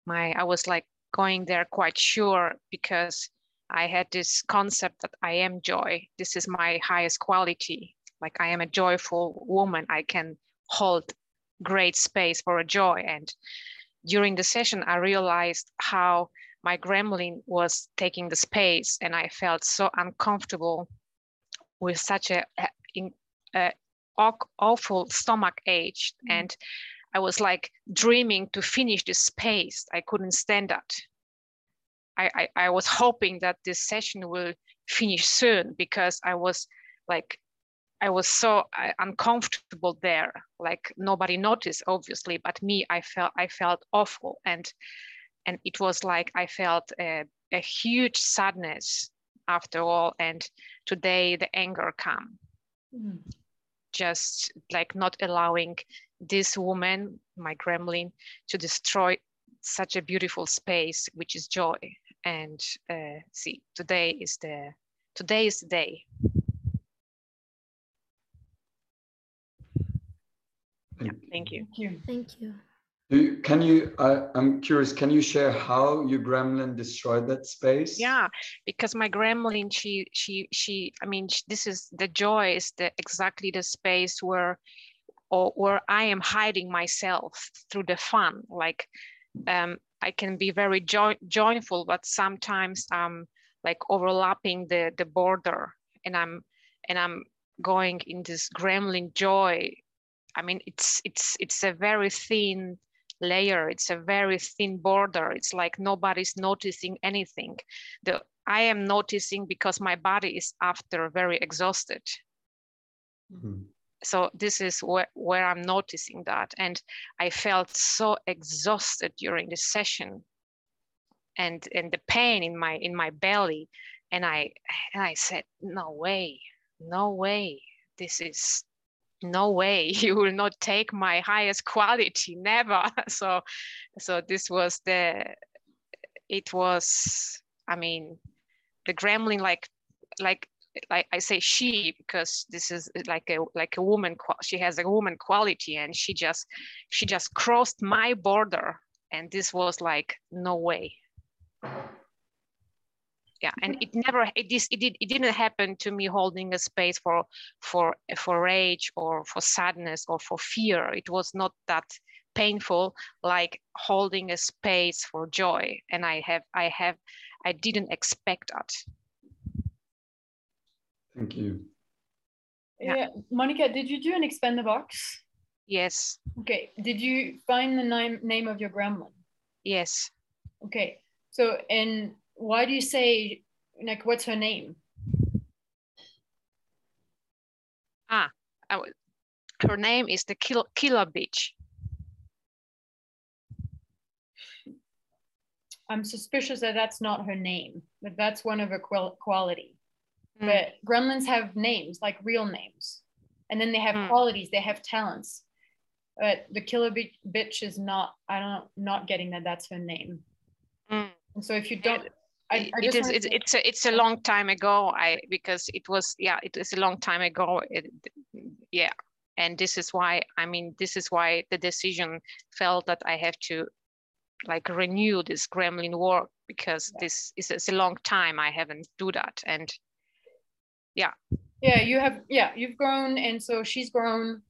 my, I was like going there quite sure because I had this concept that I am joy. This is my highest quality like i am a joyful woman. I can hold great space for a joy. And during the session i realized how my gremlin was taking the space and i felt so uncomfortable with such a, a, a awful stomach ache. Mm. and i was like dreaming to finish this space. I couldn't stand that. I, I, I was hoping that this session will finish soon because i was like I was so uh, uncomfortable there. Like nobody noticed, obviously, but me, I felt I felt awful, and and it was like I felt a, a huge sadness after all. And today the anger came, mm. just like not allowing this woman, my gremlin, to destroy such a beautiful space, which is joy. And uh, see, today is the today is the day. Yeah, thank you. Thank you. Thank you. Do, can you, uh, I'm curious, can you share how your gremlin destroyed that space? Yeah, because my gremlin, she, she, she, I mean, this is the joy is the exactly the space where, or where I am hiding myself through the fun. Like, um, I can be very jo joyful, but sometimes I'm like overlapping the the border, and I'm and I'm going in this gremlin joy. I mean, it's it's it's a very thin layer. It's a very thin border. It's like nobody's noticing anything. The I am noticing because my body is after very exhausted. Mm -hmm so this is where, where i'm noticing that and i felt so exhausted during the session and and the pain in my in my belly and i and i said no way no way this is no way you will not take my highest quality never. So so this was the it was i mean the gremlin like like like I say she because this is like a like a woman she has a woman quality and she just she just crossed my border. And this was like no way yeah and mm-hmm. it never it is it, did, it didn't happen to me holding a space for for for rage or for sadness or for fear it was not that painful like holding a space for joy and i have i have i didn't expect that Thank you. Yeah. Monica, did you do an expand the box? Yes. Okay. Did you find the name name of your gremlin? Yes. Okay. So, and why do you say like what's her name? Ah, her name is the Killer, killer Bitch. I'm suspicious that that's not her name, but that's one of her qual- quality. Mm. But gremlins have names, like real names. And then they have mm. qualities, they have talents. But the killer bitch is not, I don't not getting that that's her name. Mm. And so if you don't, I, I it is, it's, it's, a, it's a long time ago. I, because it was, yeah, it is a long time ago. It, yeah. And this is why, I mean, this is why the decision felt that I have to like renew this gremlin work because yeah. this is it's a long time I haven't do that. And yeah yeah you have yeah you've grown and so she's grown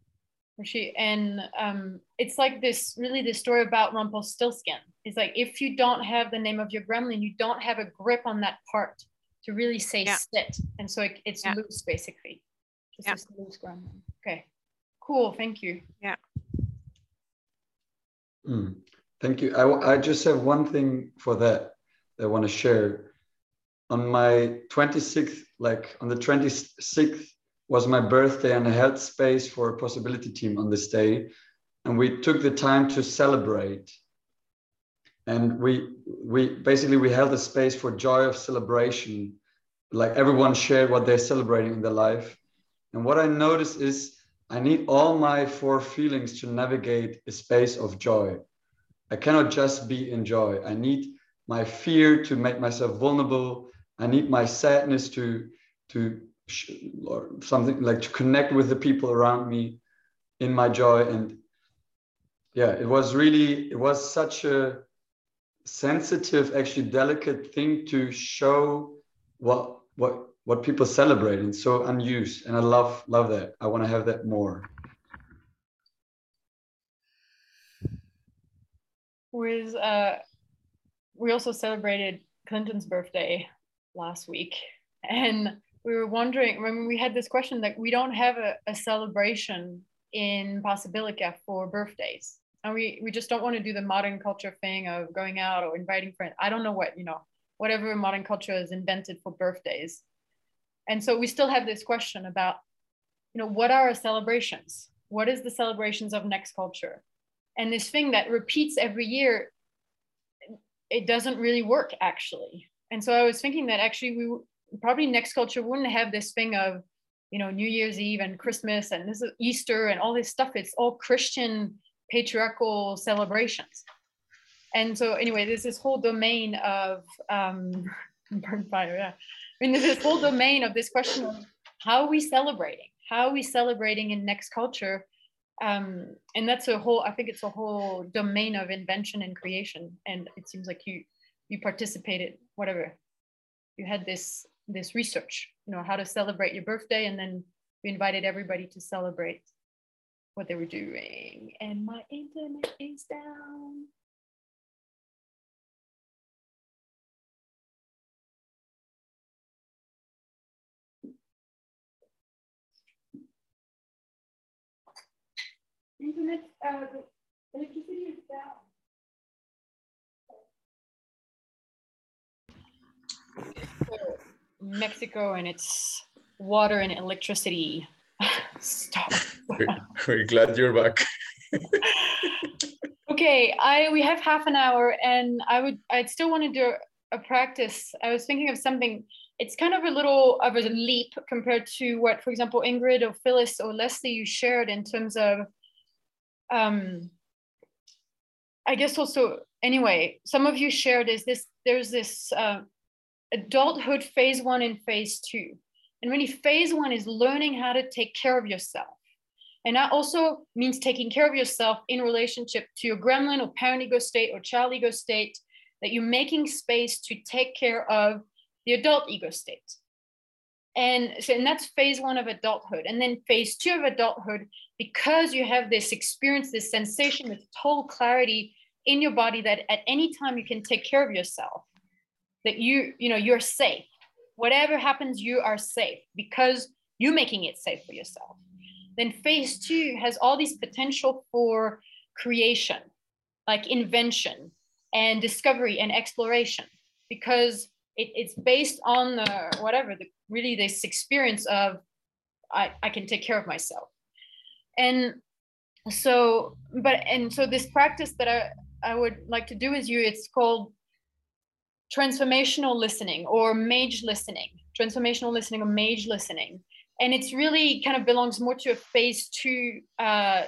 she and um it's like this really this story about rumpelstiltskin. It's like if you don't have the name of your gremlin you don't have a grip on that part to really say yeah. sit. And so it, it's yeah. loose basically. Just yeah. this loose gremlin. Okay. Cool. Thank you. Yeah. Mm, thank you. I, I just have one thing for that i want to share. On my 26th like on the 26th was my birthday and I held space for a possibility team on this day. And we took the time to celebrate. And we we basically we held a space for joy of celebration. Like everyone shared what they're celebrating in their life. And what I noticed is I need all my four feelings to navigate a space of joy. I cannot just be in joy. I need my fear to make myself vulnerable. I need my sadness to to or something like to connect with the people around me in my joy. And yeah it was really it was such a sensitive actually delicate thing to show what what what people celebrate and so unused. And i love love that. I want to have that more. With uh we also celebrated clinton's birthday last week. And we were wondering when we had this question that we don't have a, a celebration in Possibilica for birthdays. And we, we just don't want to do the modern culture thing of going out or inviting friends. I don't know what, you know, whatever modern culture is invented for birthdays. And so we still have this question about, you know, what are our celebrations? What is the celebrations of next culture? And this thing that repeats every year, it doesn't really work actually. And so I was thinking that actually we probably next culture wouldn't have this thing of you know new year's eve and christmas and this is easter and all this stuff. It's all christian patriarchal celebrations. And so anyway there's this whole domain of um burn fire yeah. I mean there's this whole domain of this question of how are we celebrating? How are we celebrating in next culture? Um and that's a whole i think it's a whole domain of invention and creation. And it seems like you you participated whatever. You had this this research, you know, how to celebrate your birthday. And then we invited everybody to celebrate what they were doing. And my internet is down. Internet, uh, electricity is down. Mexico and its water and electricity. Stop. We're, we're glad you're back. okay, I we have half an hour, and I would I'd still want to do a practice. I was thinking of something. It's kind of a little of a leap compared to what, for example, Ingrid or Phyllis or Leslie you shared in terms of. Um, I guess also anyway, some of you shared is this. There's this uh, adulthood phase one and phase two. And really, phase one is learning how to take care of yourself. And that also means taking care of yourself in relationship to your gremlin or parent ego state or child ego state, that you're making space to take care of the adult ego state. And so, and that's phase one of adulthood. And then phase two of adulthood, because you have this experience, this sensation, this total clarity in your body that at any time you can take care of yourself that you you know you're safe. Whatever happens you are safe because you're making it safe for yourself. Then phase two has all these potential for creation like invention and discovery and exploration because it, it's based on the whatever the really this experience of I, I can take care of myself. And so but and so this practice that i i would like to do with you it's called transformational listening or mage listening, transformational listening or mage listening. And it's really kind of belongs more to a phase two uh,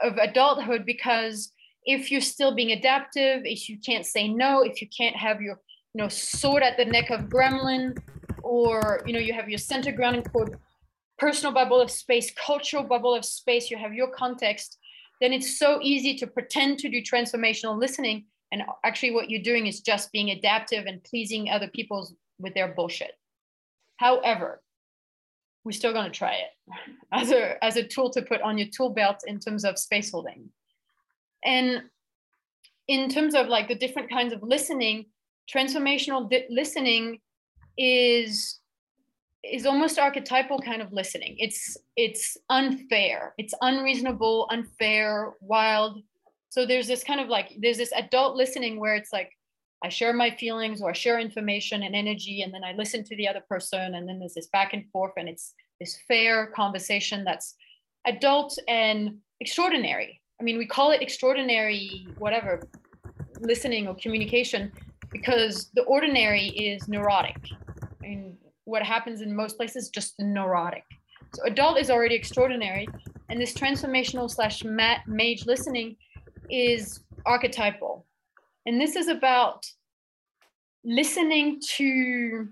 of adulthood because if you're still being adaptive, if you can't say no, if you can't have your you know sword at the neck of gremlin, or you know you have your center grounding cord, personal bubble of space, cultural bubble of space, you have your context, then it's so easy to pretend to do transformational listening and actually, what you're doing is just being adaptive and pleasing other people with their bullshit. However, we're still going to try it as a, as a tool to put on your tool belt in terms of space holding. And in terms of like the different kinds of listening, transformational di- listening is is almost archetypal kind of listening. It's it's unfair, it's unreasonable, unfair, wild, so there's this kind of like there's this adult listening where it's like i share my feelings or i share information and energy and then i listen to the other person and then there's this back and forth and it's this fair conversation that's adult and extraordinary. I mean we call it extraordinary whatever listening or communication because the ordinary is neurotic. I mean, what happens in most places just neurotic. So adult is already extraordinary and this transformational slash mage listening is archetypal. And this is about listening to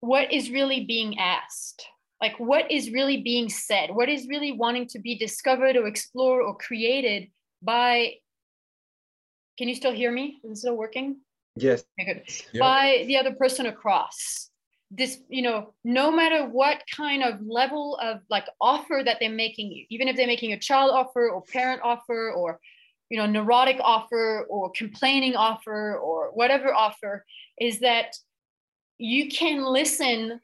what is really being asked, like what is really being said, what is really wanting to be discovered or explored or created by. Can you still hear me? Is it still working? Yes. Okay, good. Yeah. By the other person across this you know no matter what kind of level of like offer that they're making you even if they're making a child offer or parent offer or you know neurotic offer or complaining offer or whatever offer is that you can listen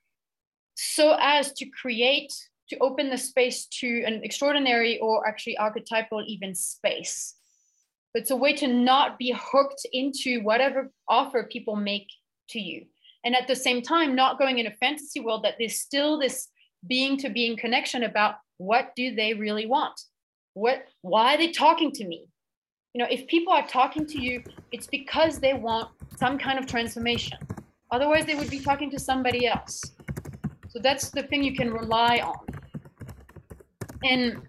so as to create to open the space to an extraordinary or actually archetypal even space. It's a way to not be hooked into whatever offer people make to you and at the same time not going in a fantasy world that there's still this being to being connection about what do they really want? What why are they talking to me? You know if people are talking to you it's because they want some kind of transformation. Otherwise they would be talking to somebody else. So that's the thing you can rely on. And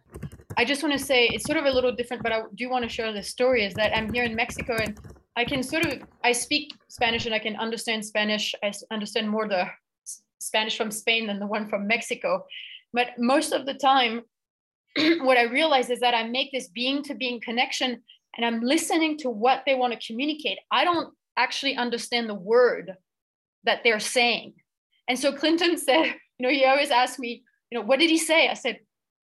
i just want to say it's sort of a little different but i do want to share this story is that i'm here in mexico and I can sort of I speak Spanish and I can understand Spanish. I understand more the Spanish from Spain than the one from Mexico. But most of the time, what I realize is that I make this being to being connection and I'm listening to what they want to communicate. I don't actually understand the word that they're saying. And so Clinton said, you know, he always asked me, you know, what did he say? I said,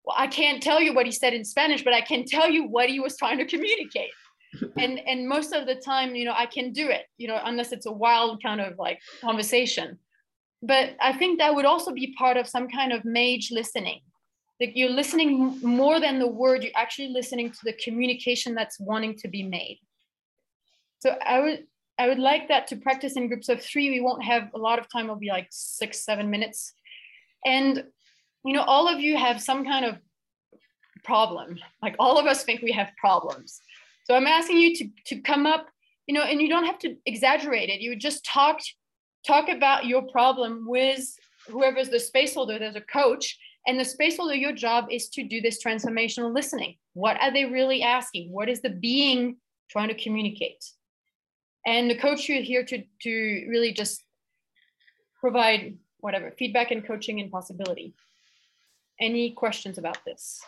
well, I can't tell you what he said in Spanish, but I can tell you what he was trying to communicate and and most of the time you know i can do it you know unless it's a wild kind of like conversation but i think that would also be part of some kind of mage listening Like you're listening more than the word, you're actually listening to the communication that's wanting to be made. So I would I would like that to practice in groups of three. We won't have a lot of time, it'll be like six, seven minutes. And you know, all of you have some kind of problem. Like all of us think we have problems. So I'm asking you to, to come up, you know, and you don't have to exaggerate it. You just talk, talk about your problem with whoever's the space holder, there's a coach, and the space holder, your job is to do this transformational listening. What are they really asking? What is the being trying to communicate? And the coach you're here to, to really just provide whatever feedback and coaching and possibility. Any questions about this?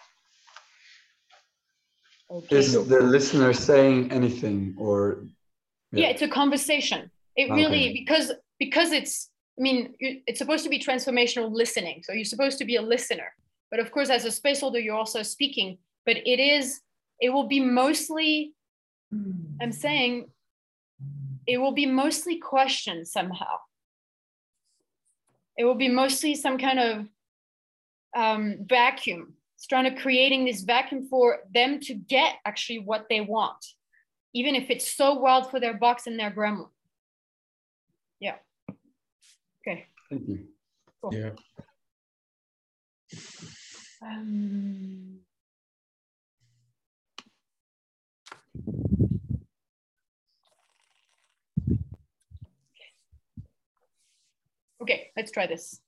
Okay. Is the listener saying anything or? Yeah, yeah it's a conversation. It really, okay. because, because it's, I mean, it's supposed to be transformational listening. So you're supposed to be a listener. But of course, as a space holder, you're also speaking. But it is, it will be mostly, I'm saying, it will be mostly questions somehow. It will be mostly some kind of um, vacuum. It's trying to creating this vacuum for them to get actually what they want, even if it's so wild for their box and their gremlin. Yeah. Okay. Thank you. Cool. Yeah. Um, okay, let's try this.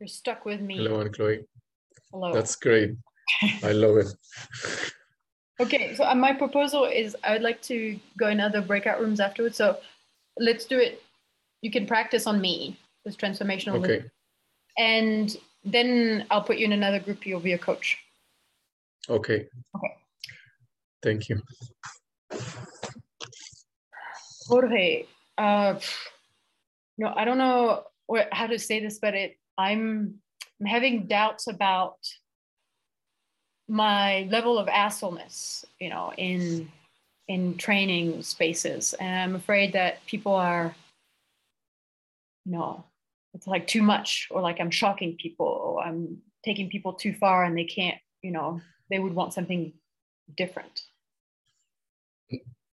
You're stuck with me. Hello, Anne Chloe. Hello. That's great. I love it. okay, so uh, my proposal is I would like to go in other breakout rooms afterwards. So let's do it. You can practice on me, this transformational. Okay. And then I'll put you in another group. You'll be a coach. Okay. Okay. Thank you. Jorge, uh, no, I don't know what, how to say this, but it I'm, I'm having doubts about my level of assholeness, you know, in in training spaces, and I'm afraid that people are, you know, it's like too much, or like I'm shocking people, or I'm taking people too far, and they can't, you know, they would want something different.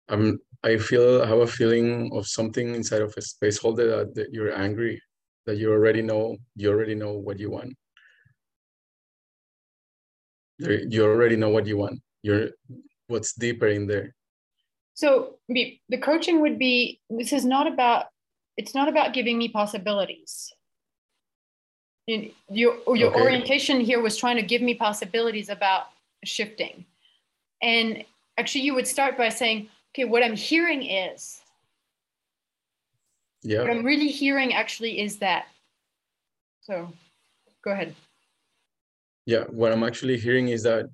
I'm. I feel I have a feeling of something inside of a space holder that, that you're angry that you already know you already know what you want. You already know what you want. You're what's deeper in there? So the coaching would be this is not about it's not about giving me possibilities. Your your okay. orientation here was trying to give me possibilities about shifting. And actually you would start by saying okay what i'm hearing is yeah. What I'm really hearing actually is that. So go ahead. Yeah, what I'm actually hearing is that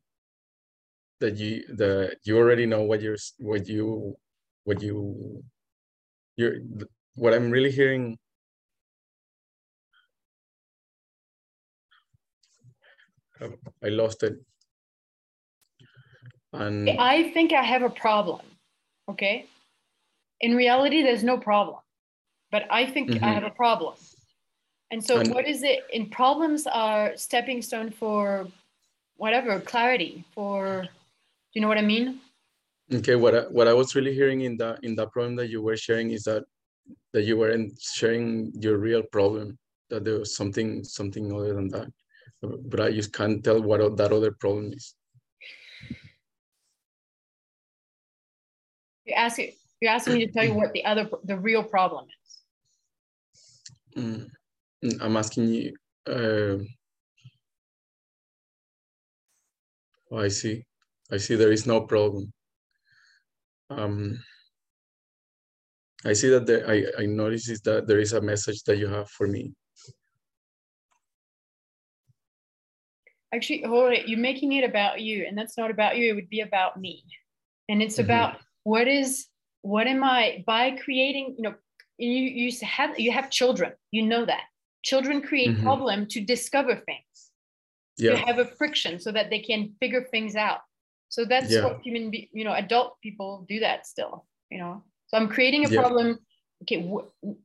that you the you already know what you're what you what you you're what I'm really hearing oh, I lost it. And I think I have a problem. Okay. In reality, there's no problem but I think mm-hmm. I have a problem. And so, what is it? In problems are stepping stone for whatever clarity. For do you know what I mean? Okay. What I, what I was really hearing in that in that problem that you were sharing is that that you weren't sharing your real problem. That there was something something other than that, but I just can't tell what that other problem is. You're asking you're asking me to tell you what the other the real problem is. Mm, mm I'm asking you. Uh, oh, I see. I see. There is no problem. Um, I see that there, I I notice that there is a message that you have for me. Actually, hold it. You're making it about you, and that's not about you. It would be about me, and it's mm-hmm. about what is what am I by creating, you know, you, you have you have children, you know that. Children create mm-hmm. problem to discover things. Yeah. You have a friction so that they can figure things out. So that's yeah. what human be, you know, adult people do that still, you know. So I'm creating a yeah. problem. Okay,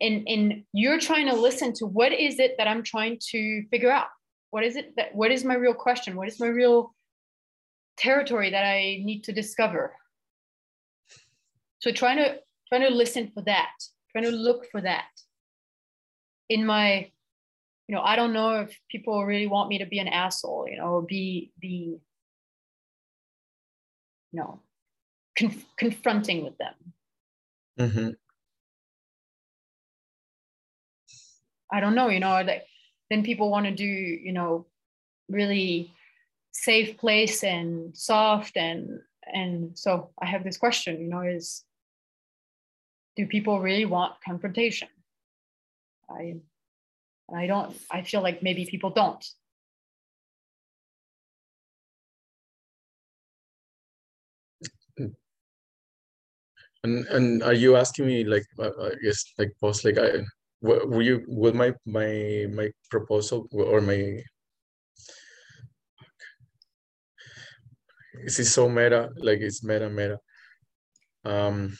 and and you're trying to listen to what is it that I'm trying to figure out? What is it that what is my real question? What is my real territory that I need to discover? So trying to trying to listen for that, trying to look for that. In my, you know, I don't know if people really want me to be an asshole, you know, be be, you know, conf- confronting with them. Mm-hmm. I don't know, you know, that then people want to do, you know, really safe place and soft and and so I have this question, you know, is do people really want confrontation? I I don't I feel like maybe people don't. And and are you asking me like uh, I guess like post like I will you will my my my proposal or my is so meta like it's meta meta um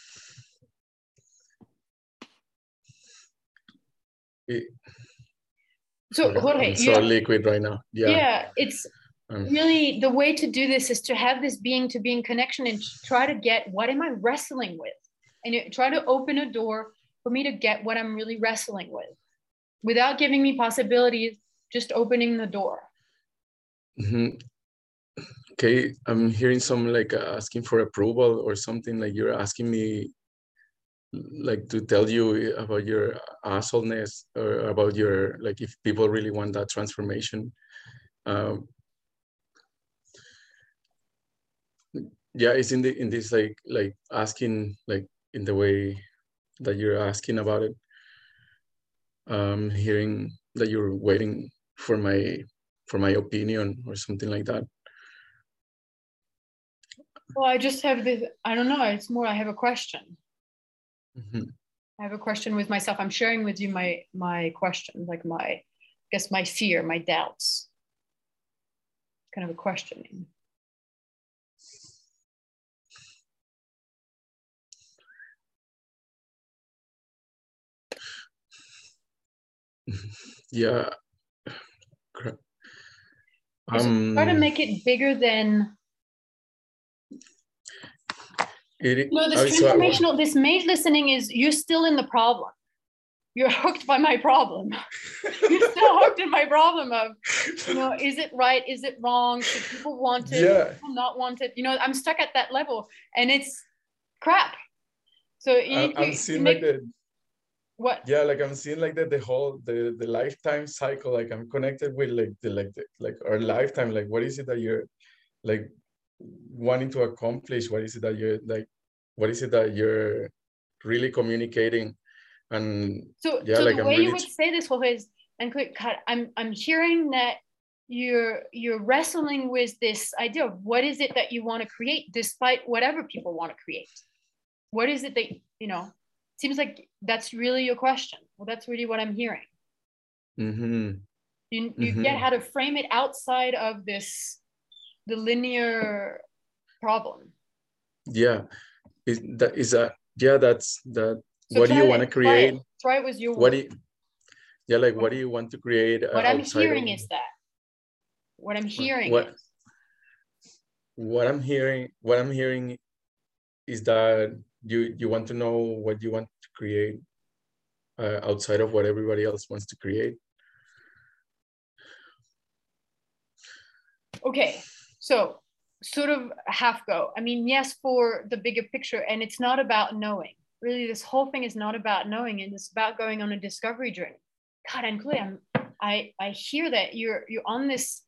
so Jorge, so liquid right now. Yeah. Yeah, it's um, really the way to do this is to have this being to being connection and try to get what am I wrestling with, and it, try to open a door for me to get what I'm really wrestling with, without giving me possibilities. Just opening the door. Mm-hmm. Okay, I'm hearing some like uh, asking for approval or something like you're asking me like to tell you about your assholeness or about your like if people really want that transformation um yeah it's in the in this like like asking like in the way that you're asking about it. Um hearing that you're waiting for my for my opinion or something like that. Well i just have this i don't know it's more i have a question Mm-hmm. I have a question with myself. I'm sharing with you my my question, like my, I guess my fear, my doubts. Kind of a questioning. Yeah. Um, try to make it bigger than it, no, this oh, transformational, this mage listening is you're still in the problem. You're hooked by my problem. you're still hooked in my problem of, you know, is it right? Is it wrong? Should people want it? Yeah. People not want it? You know, I'm stuck at that level and it's crap. So you I'm, I'm seeing make, like what? Yeah, like I'm seeing like that the whole the the lifetime cycle. Like I'm connected with like the like the, like our lifetime. Like what is it that you're like wanting to accomplish? What is it that you're like? What is it that you're really communicating? And so, yeah, so like the I'm way really you would say this, Jorge, is and quick cut. I'm I'm hearing that you're you're wrestling with this idea of what is it that you want to create, despite whatever people want to create. What is it that you know? Seems like that's really your question. Well, that's really what I'm hearing. Mm-hmm. You, you mm-hmm. get how to frame it outside of this the linear problem yeah is that is a yeah that's that so what do you want to create? try it, was your what do you yeah like what do you want to create what i'm hearing of, is that. What i'm hearing what, is, what i'm hearing what i'm hearing is that you you want to know what you want to create uh, outside of what everybody else wants to create. Okay so sort of half go. I mean, yes, for the bigger picture, and it's not about knowing. Really, this whole thing is not about knowing, and it's about going on a discovery journey. God, and I'm, I I hear that you're you're on this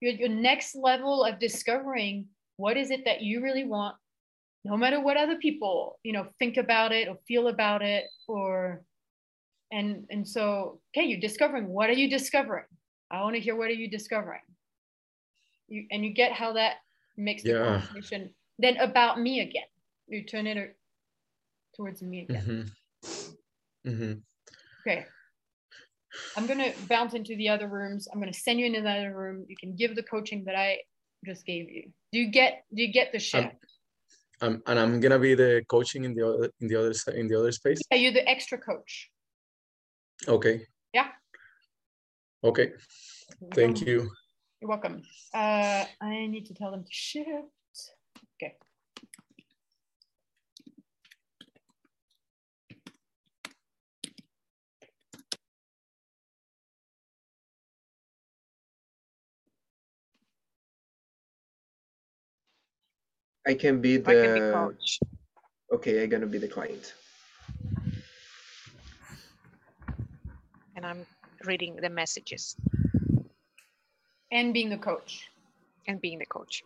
your your next level of discovering what is it that you really want, no matter what other people you know think about it or feel about it or and and so okay, you're discovering what are you discovering? I want to hear what are you discovering. You and you get how that makes the Yeah. conversation then about me again. You turn it towards me again. Mm-hmm. Mm-hmm. Okay. I'm gonna bounce into the other rooms. I'm gonna send you into the other room. You can give the coaching that I just gave you. Do you get do you get the shift? Um, and I'm gonna be the coaching in the other in the other in the other space. yeah, you're the extra coach. Okay. Yeah. Okay. Thank you. You're welcome. Uh, I need to tell them to shift. Okay. I can be I can be the coach. okay. I'm gonna be the client. And I'm reading the messages And being the coach. and being the coach.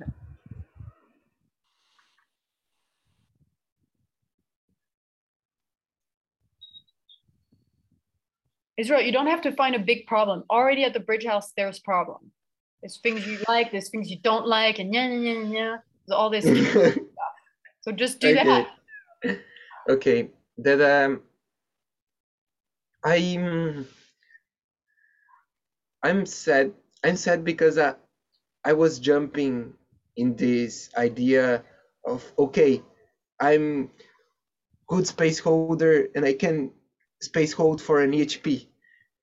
Israel, you don't have to find a big problem. Already at the bridge house, there's problem. There's things you like, there's things you don't like, and yeah, yeah, yeah, yeah. There's all this stuff. So just do that. okay. Okay. That um I'm I'm sad. I'm sad because I I was jumping in this idea of okay, I'm good space holder and I can space hold for an EHP.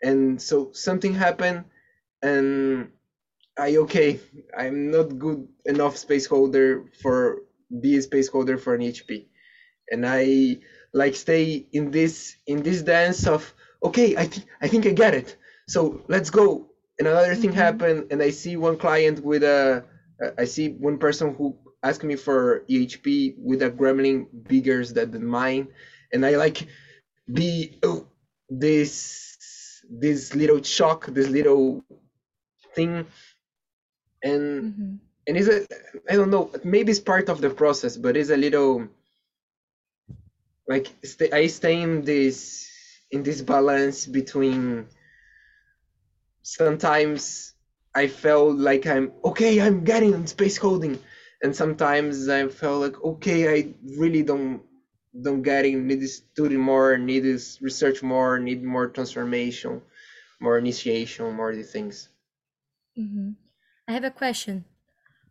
And so something happened and I okay, I'm not good enough space holder for be a space holder for an HP. And I like stay in this in this dance of okay, I think I think I get it. So let's go. And another thing mm-hmm. happened, and I see one client with a I see one person who asked me for EHP with a gremlin bigger than mine, and I like be oh, this this little shock, this little thing, and mm-hmm. and it's a I don't know maybe it's part of the process, but it's a little like st- I stay in this in this balance between sometimes I felt like I'm okay, I'm getting space holding, and sometimes I felt like okay, I really don't don't get it, need to study more, need to research more, need more transformation, more initiation, more the things. Mhm. I have a question.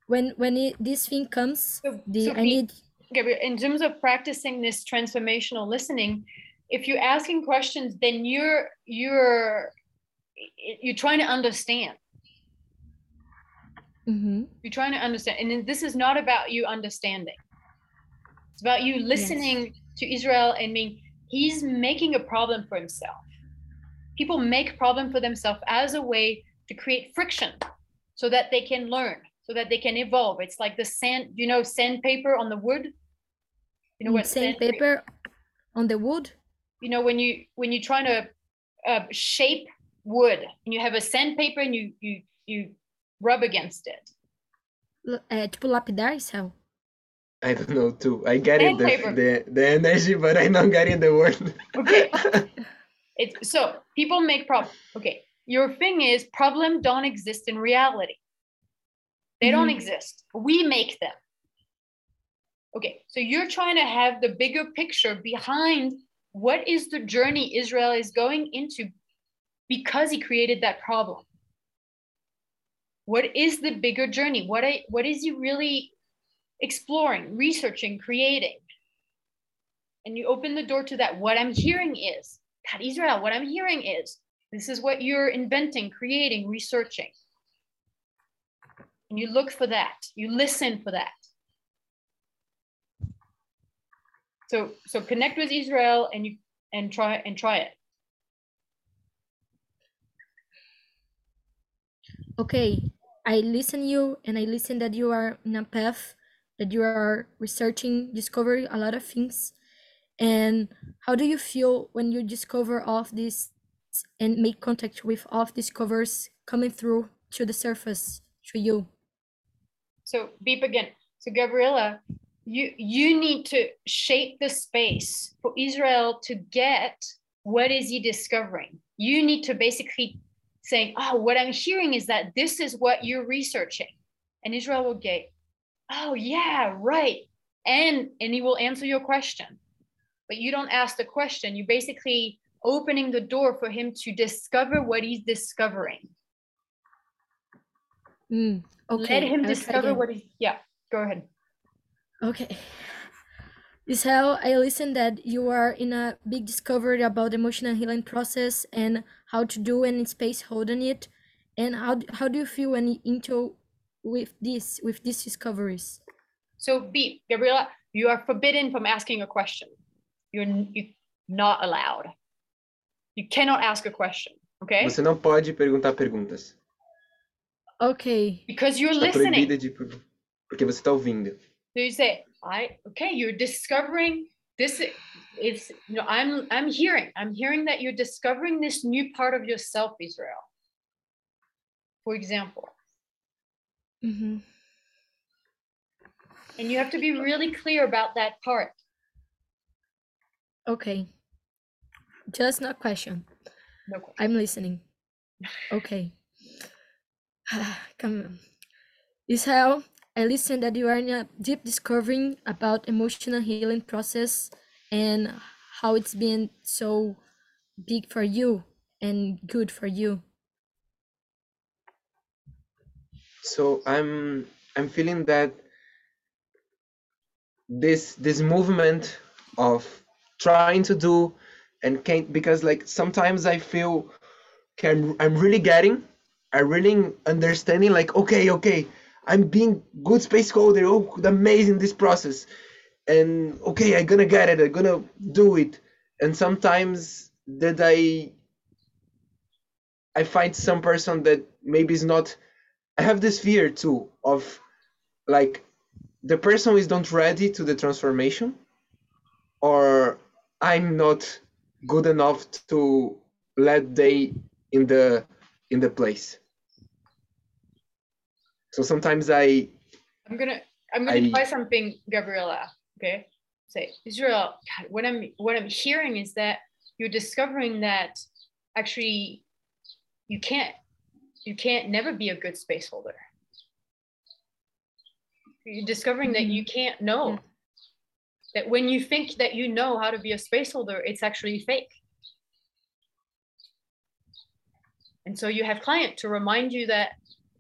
When when it, this thing comes, the so I need Gabriel, in terms of practicing this transformational listening, if you're asking questions, then you're you're you're trying to understand. Mhm. You're trying to understand, and this is not about you understanding. It's about you listening to Israel and mean he's making a problem for himself. People make problem for themselves as a way to create friction, so that they can learn, so that they can evolve. It's like the sand, you know, sandpaper on the wood. You know what sandpaper on the wood. you know when you when you're trying to uh, shape wood and you have a sandpaper and you you you rub against it L- É tipo lapidar, Céu? I don't know too. I get it the, the the energy, but I'm not getting the word. okay it's so people make problem okay your thing is problem don't exist in reality they don't Mhm. exist we make them okay so you're trying to have the bigger picture behind what is the journey israel is going into because he created that problem. What is the bigger journey? What I, what is he really exploring researching creating? And you open the door to that. What i'm hearing is god israel what i'm hearing is this is what you're inventing creating researching. And you look for that. You listen for that. So so connect with israel and you and try and try it Okay, I listen you and I listen that you are in a path that you are researching, discovering a lot of things. And how do you feel when you discover all of this and make contact with all of these covers coming through to the surface to you? So beep again. So Gabriela, you you need to shape the space for Israel to get what is he discovering. You need to basically saying, oh, what I'm hearing is that this is what you're researching. And Israel will get, oh yeah, right. And and he will answer your question. But you don't ask the question. You're basically opening the door for him to discover what he's discovering. Mm, okay. Let him discover what he yeah, go ahead. Okay. Isel, I listened that you are in a big discovery about emotional healing process and how to do and in space holding it. And how how do you feel when you into with this with these discoveries? So beep, Gabriela, you are forbidden from asking a question. You're n- you not allowed. You cannot ask a question, okay? Você não pode perguntar perguntas. Okay. Because you're Está proibida listening. de porque você está ouvindo. So you say, I okay, you're discovering this is you know, I'm I'm hearing, I'm hearing that you're discovering this new part of yourself, Israel. For example. Mm-hmm. And you have to be really clear about that part. Okay. Just not question. No question. I'm listening. Okay. Come on. Israel, I listened that you are in a deep discovering about emotional healing process and how it's been so big for you and good for you. So I'm I'm feeling that this this movement of trying to do and can't because like sometimes I feel okay, I'm I'm really getting I really understanding like okay okay I'm being good space holder oh amazing this process. And okay I'm gonna get it. I'm gonna do it. And sometimes that I I find some person that maybe is not I have this fear too of like the person is not ready to the transformation or I'm not good enough to let they in the in the place. So sometimes I I'm gonna I'm gonna I- try something, Gabriela. Okay. Say Israel, God, what I'm what I'm hearing is that you're discovering that actually you can't you can't never be a good space holder. You're discovering that mm-hmm. you can't know. That when you think that you know how to be a space holder, it's actually fake. And so you have client to remind you that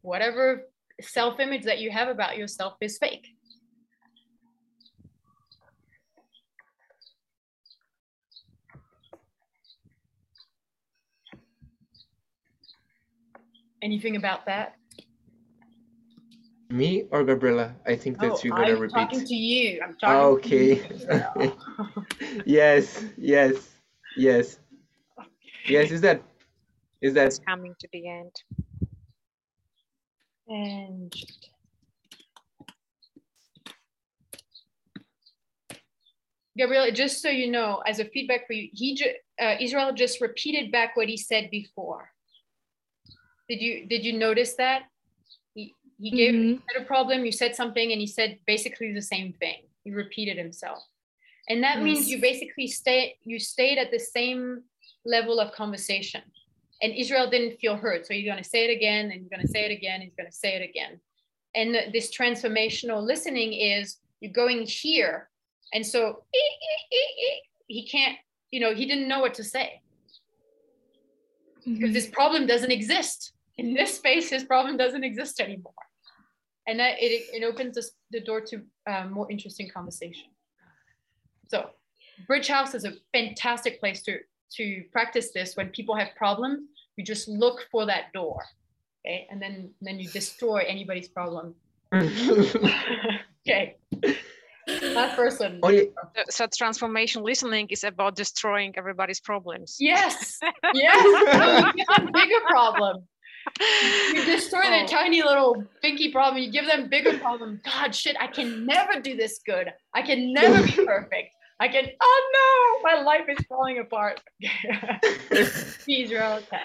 whatever self-image that you have about yourself is fake. Anything about that? me or Gabriela, I think that Oh, you're gonna I'm repeat. talking to you. I'm ah, talking to you. Okay. Israel. yes, yes, yes. Yes, is that is that It's coming to the end. And Gabriela, just so you know, as a feedback for you, he ju- uh, Israel just repeated back what he said before. Did you did you notice that? He he gave Mhm. a problem, you said something, and he said basically the same thing. He repeated himself, and that means you basically stay you stayed at the same level of conversation. And Israel didn't feel hurt, so you're going to say it again, and you're going to say it again, he's going to say it again. And this transformational listening is you're going here, and so "Ee, ee, ee, ee," he can't, you know, he didn't know what to say because Mhm. this problem doesn't exist in this space. His problem doesn't exist anymore, and that it it opens the, the door to um, more interesting conversation. So, Bridge House is a fantastic place to to practice this when people have problems. You just look for that door, okay, and then then you destroy anybody's problem. okay, that person. only So, so transformation listening is about destroying everybody's problems. Yes, yes, no, you get a bigger problem. you destroy Oh. their tiny little pinky problem. You give them bigger problem. God, shit, I can never do this good. I can never be perfect. I can. Oh no, my life is falling apart. Please, you're out ten.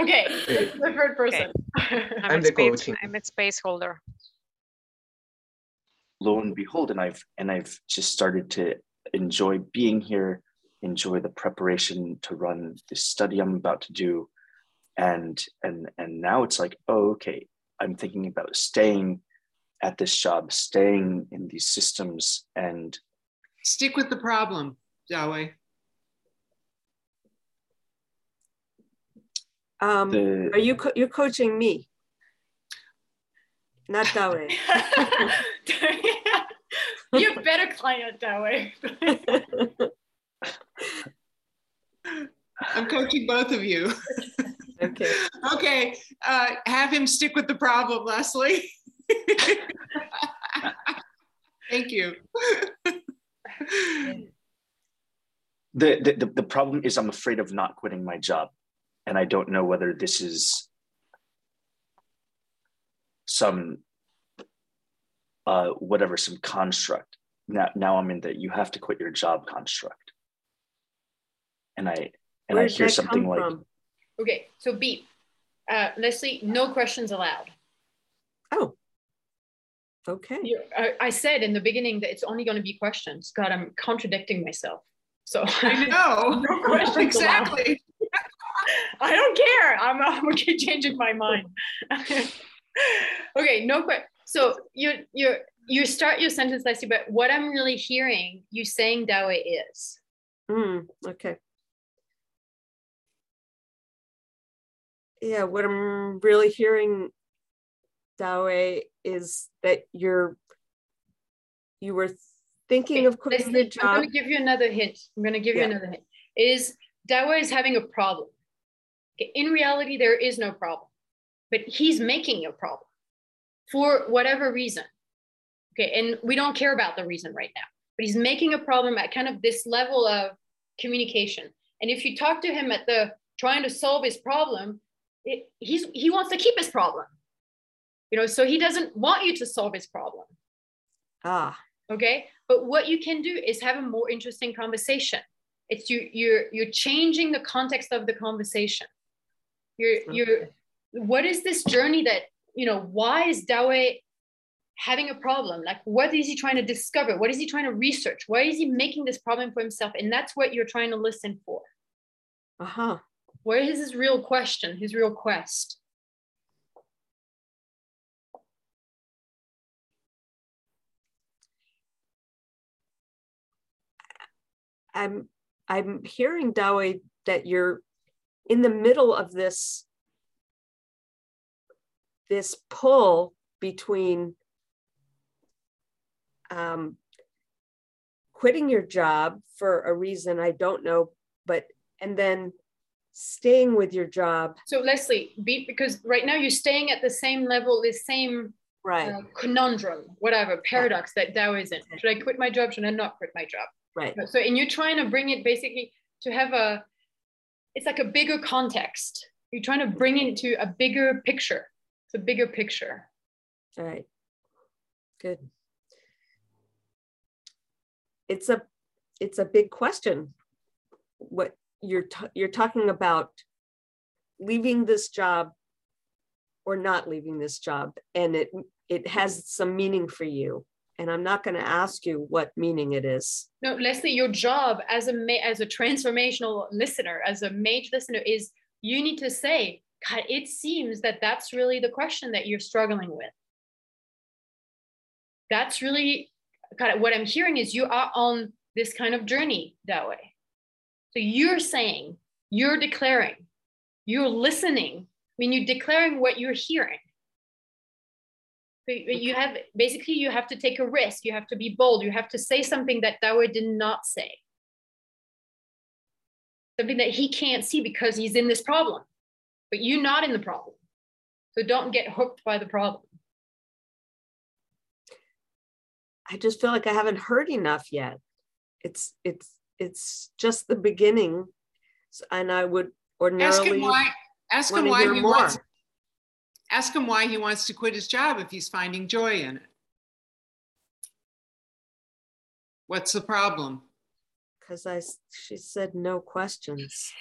Okay, this is the third person. I'm, I'm a the space, coaching. I'm a space holder. lo and behold and i've and i've just started to enjoy being here enjoy the preparation to run this study i'm about to do and and and now it's like oh okay i'm thinking about staying at this job staying in these systems and Stick with the problem, Dawe. Um, the are you co- you're coaching me? Not Dawe. you better client that way. I'm coaching both of you. okay. Okay, uh, have him stick with the problem, Leslie. Thank you. the, the the the problem is i'm afraid of not quitting my job and i don't know whether this is some uh whatever some construct now now i'm in the you have to quit your job construct and i and Where i hear something like from? Okay, so beep. Uh, Leslie, no questions allowed. Oh. Okay. You, I, I said in the beginning that it's only going to be questions. God, I'm contradicting myself. So I know. no questions exactly. I don't care. I'm, I'm okay changing my mind. okay, no question. So you you you start your sentence, Leslie, but what I'm really hearing you saying Dawe is. Mm, okay. Yeah, what I'm really hearing, Dawe, is that you're you were thinking of quitting your Leslie, I'm going to give you another hint. I'm going to give Yeah. you another hint. Is Dawa is having a problem. Okay, In reality, there is no problem, but he's making a problem for whatever reason. Okay, and we don't care about the reason right now, but he's making a problem at kind of this level of communication. And if you talk to him at the trying to solve his problem, it, he's he wants to keep his problem. You know, so he doesn't want you to solve his problem. Ah, okay? But what you can do is have a more interesting conversation. It's you you're you're changing the context of the conversation. You're you're what is this journey that you know why is dawe having a problem? Like what is he trying to discover? What is he trying to research? Why is he making this problem for himself? And that's what you're trying to listen for. Uh-huh. what is his real question his real quest I'm I'm hearing Dawei that you're in the middle of this this pull between um, quitting your job for a reason I don't know, but and then staying with your job. so leslie be because right now you're staying at the same level the same Right, uh, conundrum, whatever paradox that Tao is in. Should I quit my job? Should I not quit my job? Right. So, and you're trying to bring it basically to have a, it's like a bigger context. You're trying to bring it to a bigger picture. It's a bigger picture. All right. Good. It's a it's a big question. What you're you're talking about leaving this job or not leaving this job and it it has some meaning for you and I'm not going to ask you what meaning it is. No, Leslie, your job as a as a transformational listener, as a mage listener, is you need to say, God, it seems that that's really the question that you're struggling with. That's really God. What I'm hearing is you are on this kind of journey that way. So you're saying, you're declaring, you're listening. I mean, you're declaring what you're hearing. So you you have basically you have to take a risk. You have to be bold. You have to say something that Dawe did not say. Something that he can't see because he's in this problem, but you're not in the problem. So don't get hooked by the problem. I just feel like I haven't heard enough yet. It's it's it's just the beginning, and I would ordinarily Ask him why. Ask him why he more. wants. Ask him why he wants to quit his job if he's finding joy in it. What's the problem? Because I, she said no questions.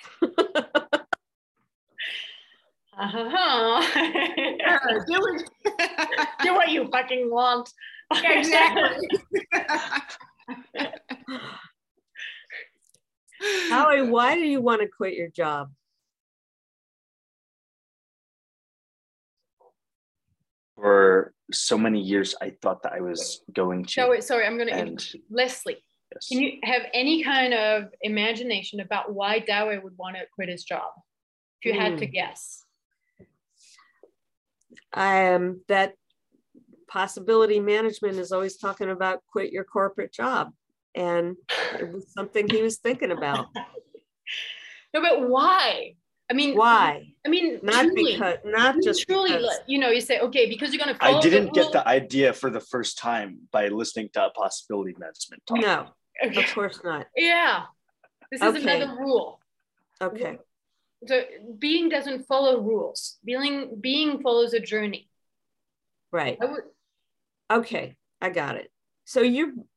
Uh-huh. do, it. Do what you fucking want. Exactly. Howie, why do you want to quit your job? For so many years, I thought that I was going to. So, sorry, I'm going to And Leslie. yes. Can you have any kind of imagination about why Dawe would want to quit his job? If you had to Hmm. guess. Um, that possibility management is always talking about quit your corporate job. And it was something he was thinking about. No, but why? I mean, Why? I mean, Not truly, because, not just truly, because. you know, you say, okay, because you're going to I didn't the get the idea for the first time by listening to a possibility management talk. No, rule. of course not. Yeah. This is Okay. another rule. Okay, So being doesn't follow rules. Being being follows a journey. right. I would Okay, I got it. So you,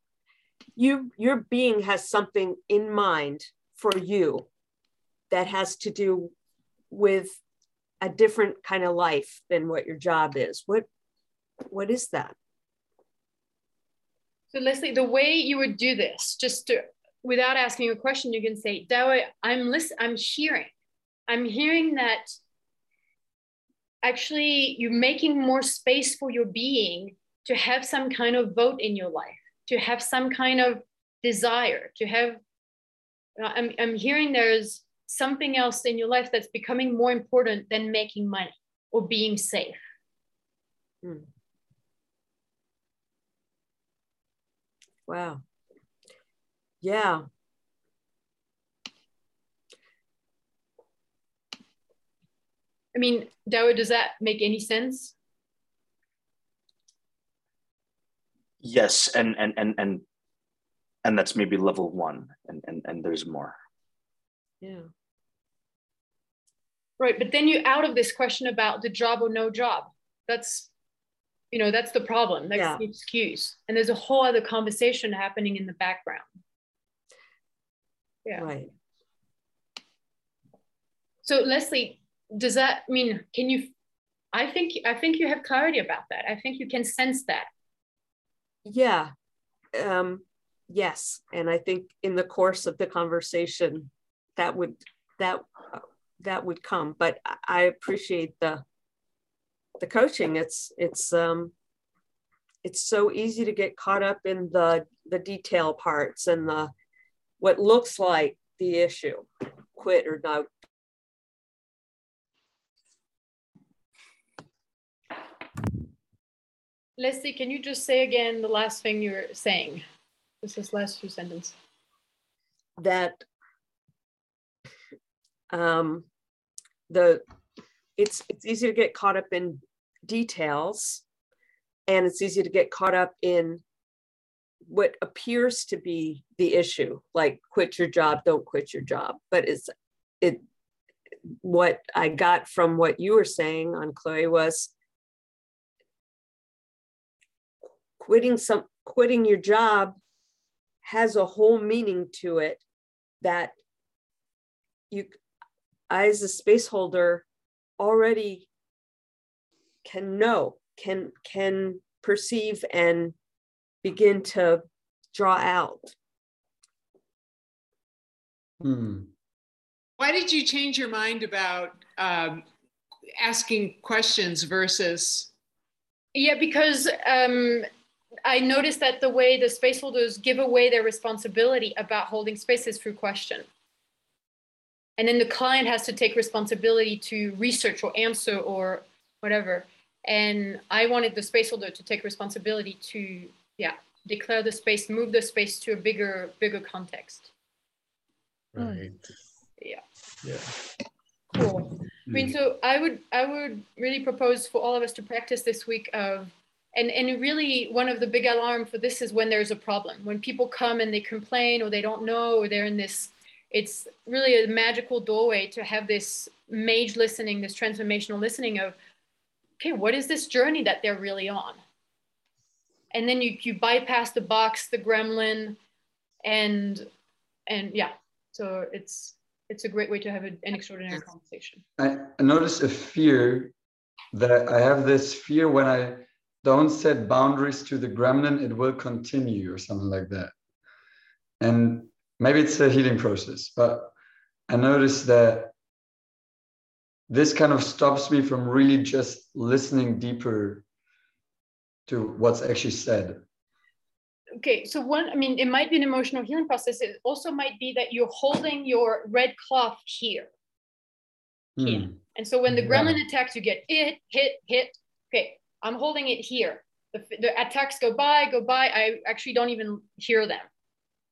you, your being has something in mind for you that has to do with a different kind of life than what your job is. What, what is that? So Leslie, the way you would do this, just to, without asking a question, you can say, Dawa, I'm listening I'm hearing. I'm hearing that actually you're making more space for your being to have some kind of vote in your life, to have some kind of desire, to have I'm, I'm hearing there's something else in your life that's becoming more important than making money or being safe. Hmm. Wow. Yeah. I mean, Dawa, does that make any sense? Yes, and and and and and that's maybe level one, and and and there's more. Yeah. Right, but then you're out of this question about the job or no job. That's, you know, that's the problem. That's Yeah. the excuse. And there's a whole other conversation happening in the background. Yeah. Right. So Leslie, does that mean can you? I think I think you have clarity about that. I think you can sense that. Yeah. Um, yes. And I think in the course of the conversation, that would that that would come. But I- appreciate the the coaching. It's it's um it's so easy to get caught up in the the detail parts and the what looks like the issue, quit or not. Leslie, can you just say again the last thing you were saying? This is last few sentences. that um, the it's it's easy to get caught up in details and it's easy to get caught up in what appears to be the issue like quit your job don't quit your job. But it's it what i got from what you were saying on chloe was quitting some quitting your job has a whole meaning to it that you I, as a space holder already can know can can perceive and begin to draw out Hmm. Why did you change your mind about um, asking questions versus? Yeah, because um, I noticed that the way the space holders give away their responsibility about holding spaces through question. And then the client has to take responsibility to research or answer or whatever. And I wanted the space holder to take responsibility to, yeah, declare the space, move the space to a bigger, bigger context. Right. Yeah. Yeah. Cool. I mean, hmm. so I would I would really propose for all of us to practice this week of and and really one of the big alarm for this is when there's a problem when people come and they complain or they don't know or they're in this it's really a magical doorway to have this mage listening this transformational listening of okay, what is this journey that they're really on? And then you you bypass the box, the gremlin, and and yeah, so it's it's a great way to have an extraordinary conversation. I, notice a fear that I have this fear when I don't set boundaries to the gremlin, it will continue or something like that. And maybe it's a healing process, but I notice that this kind of stops me from really just listening deeper to what's actually said. Okay, so one, I mean, it might be an emotional healing process. It also might be that you're holding your red cloth here. here. Hmm. And so when the gremlin yeah. attacks, you get hit, hit, hit. Okay, I'm holding it here. The, the attacks go by, go by. I actually don't even hear them.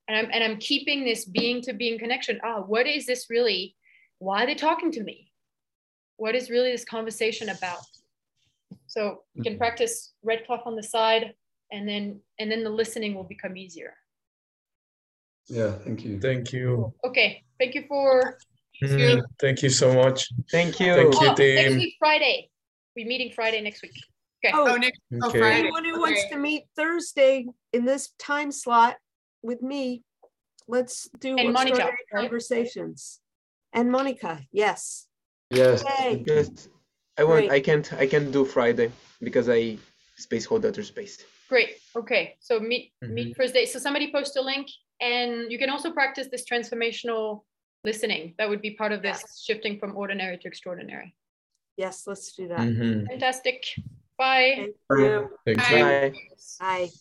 And I'm, and I'm keeping this being to being connection. Ah, oh, what is this really? Why are they talking to me? what is really this conversation about? So you can mm-hmm. practice red cloth on the side and then and then the listening will become easier. Yeah, thank you. Thank you. Okay, thank you for mm, thank you so much. Thank you. Thank you, oh, team. Next week, Friday. We're meeting Friday next week. Okay. Oh, next oh, okay. Friday. Anyone who okay. wants to meet Thursday in this time slot with me, let's do and Monica, conversations. Right? And Monica, yes. Yes, Yay. because I want Great. I can't I can't do Friday because I space hold other space. Great. Okay. So meet mm-hmm. meet Thursday. So somebody post a link and you can also practice this transformational listening. That would be part of this yes. shifting from ordinary to extraordinary. Yes, let's do that. Mm-hmm. Fantastic. Bye. Thank you. Bye. Bye.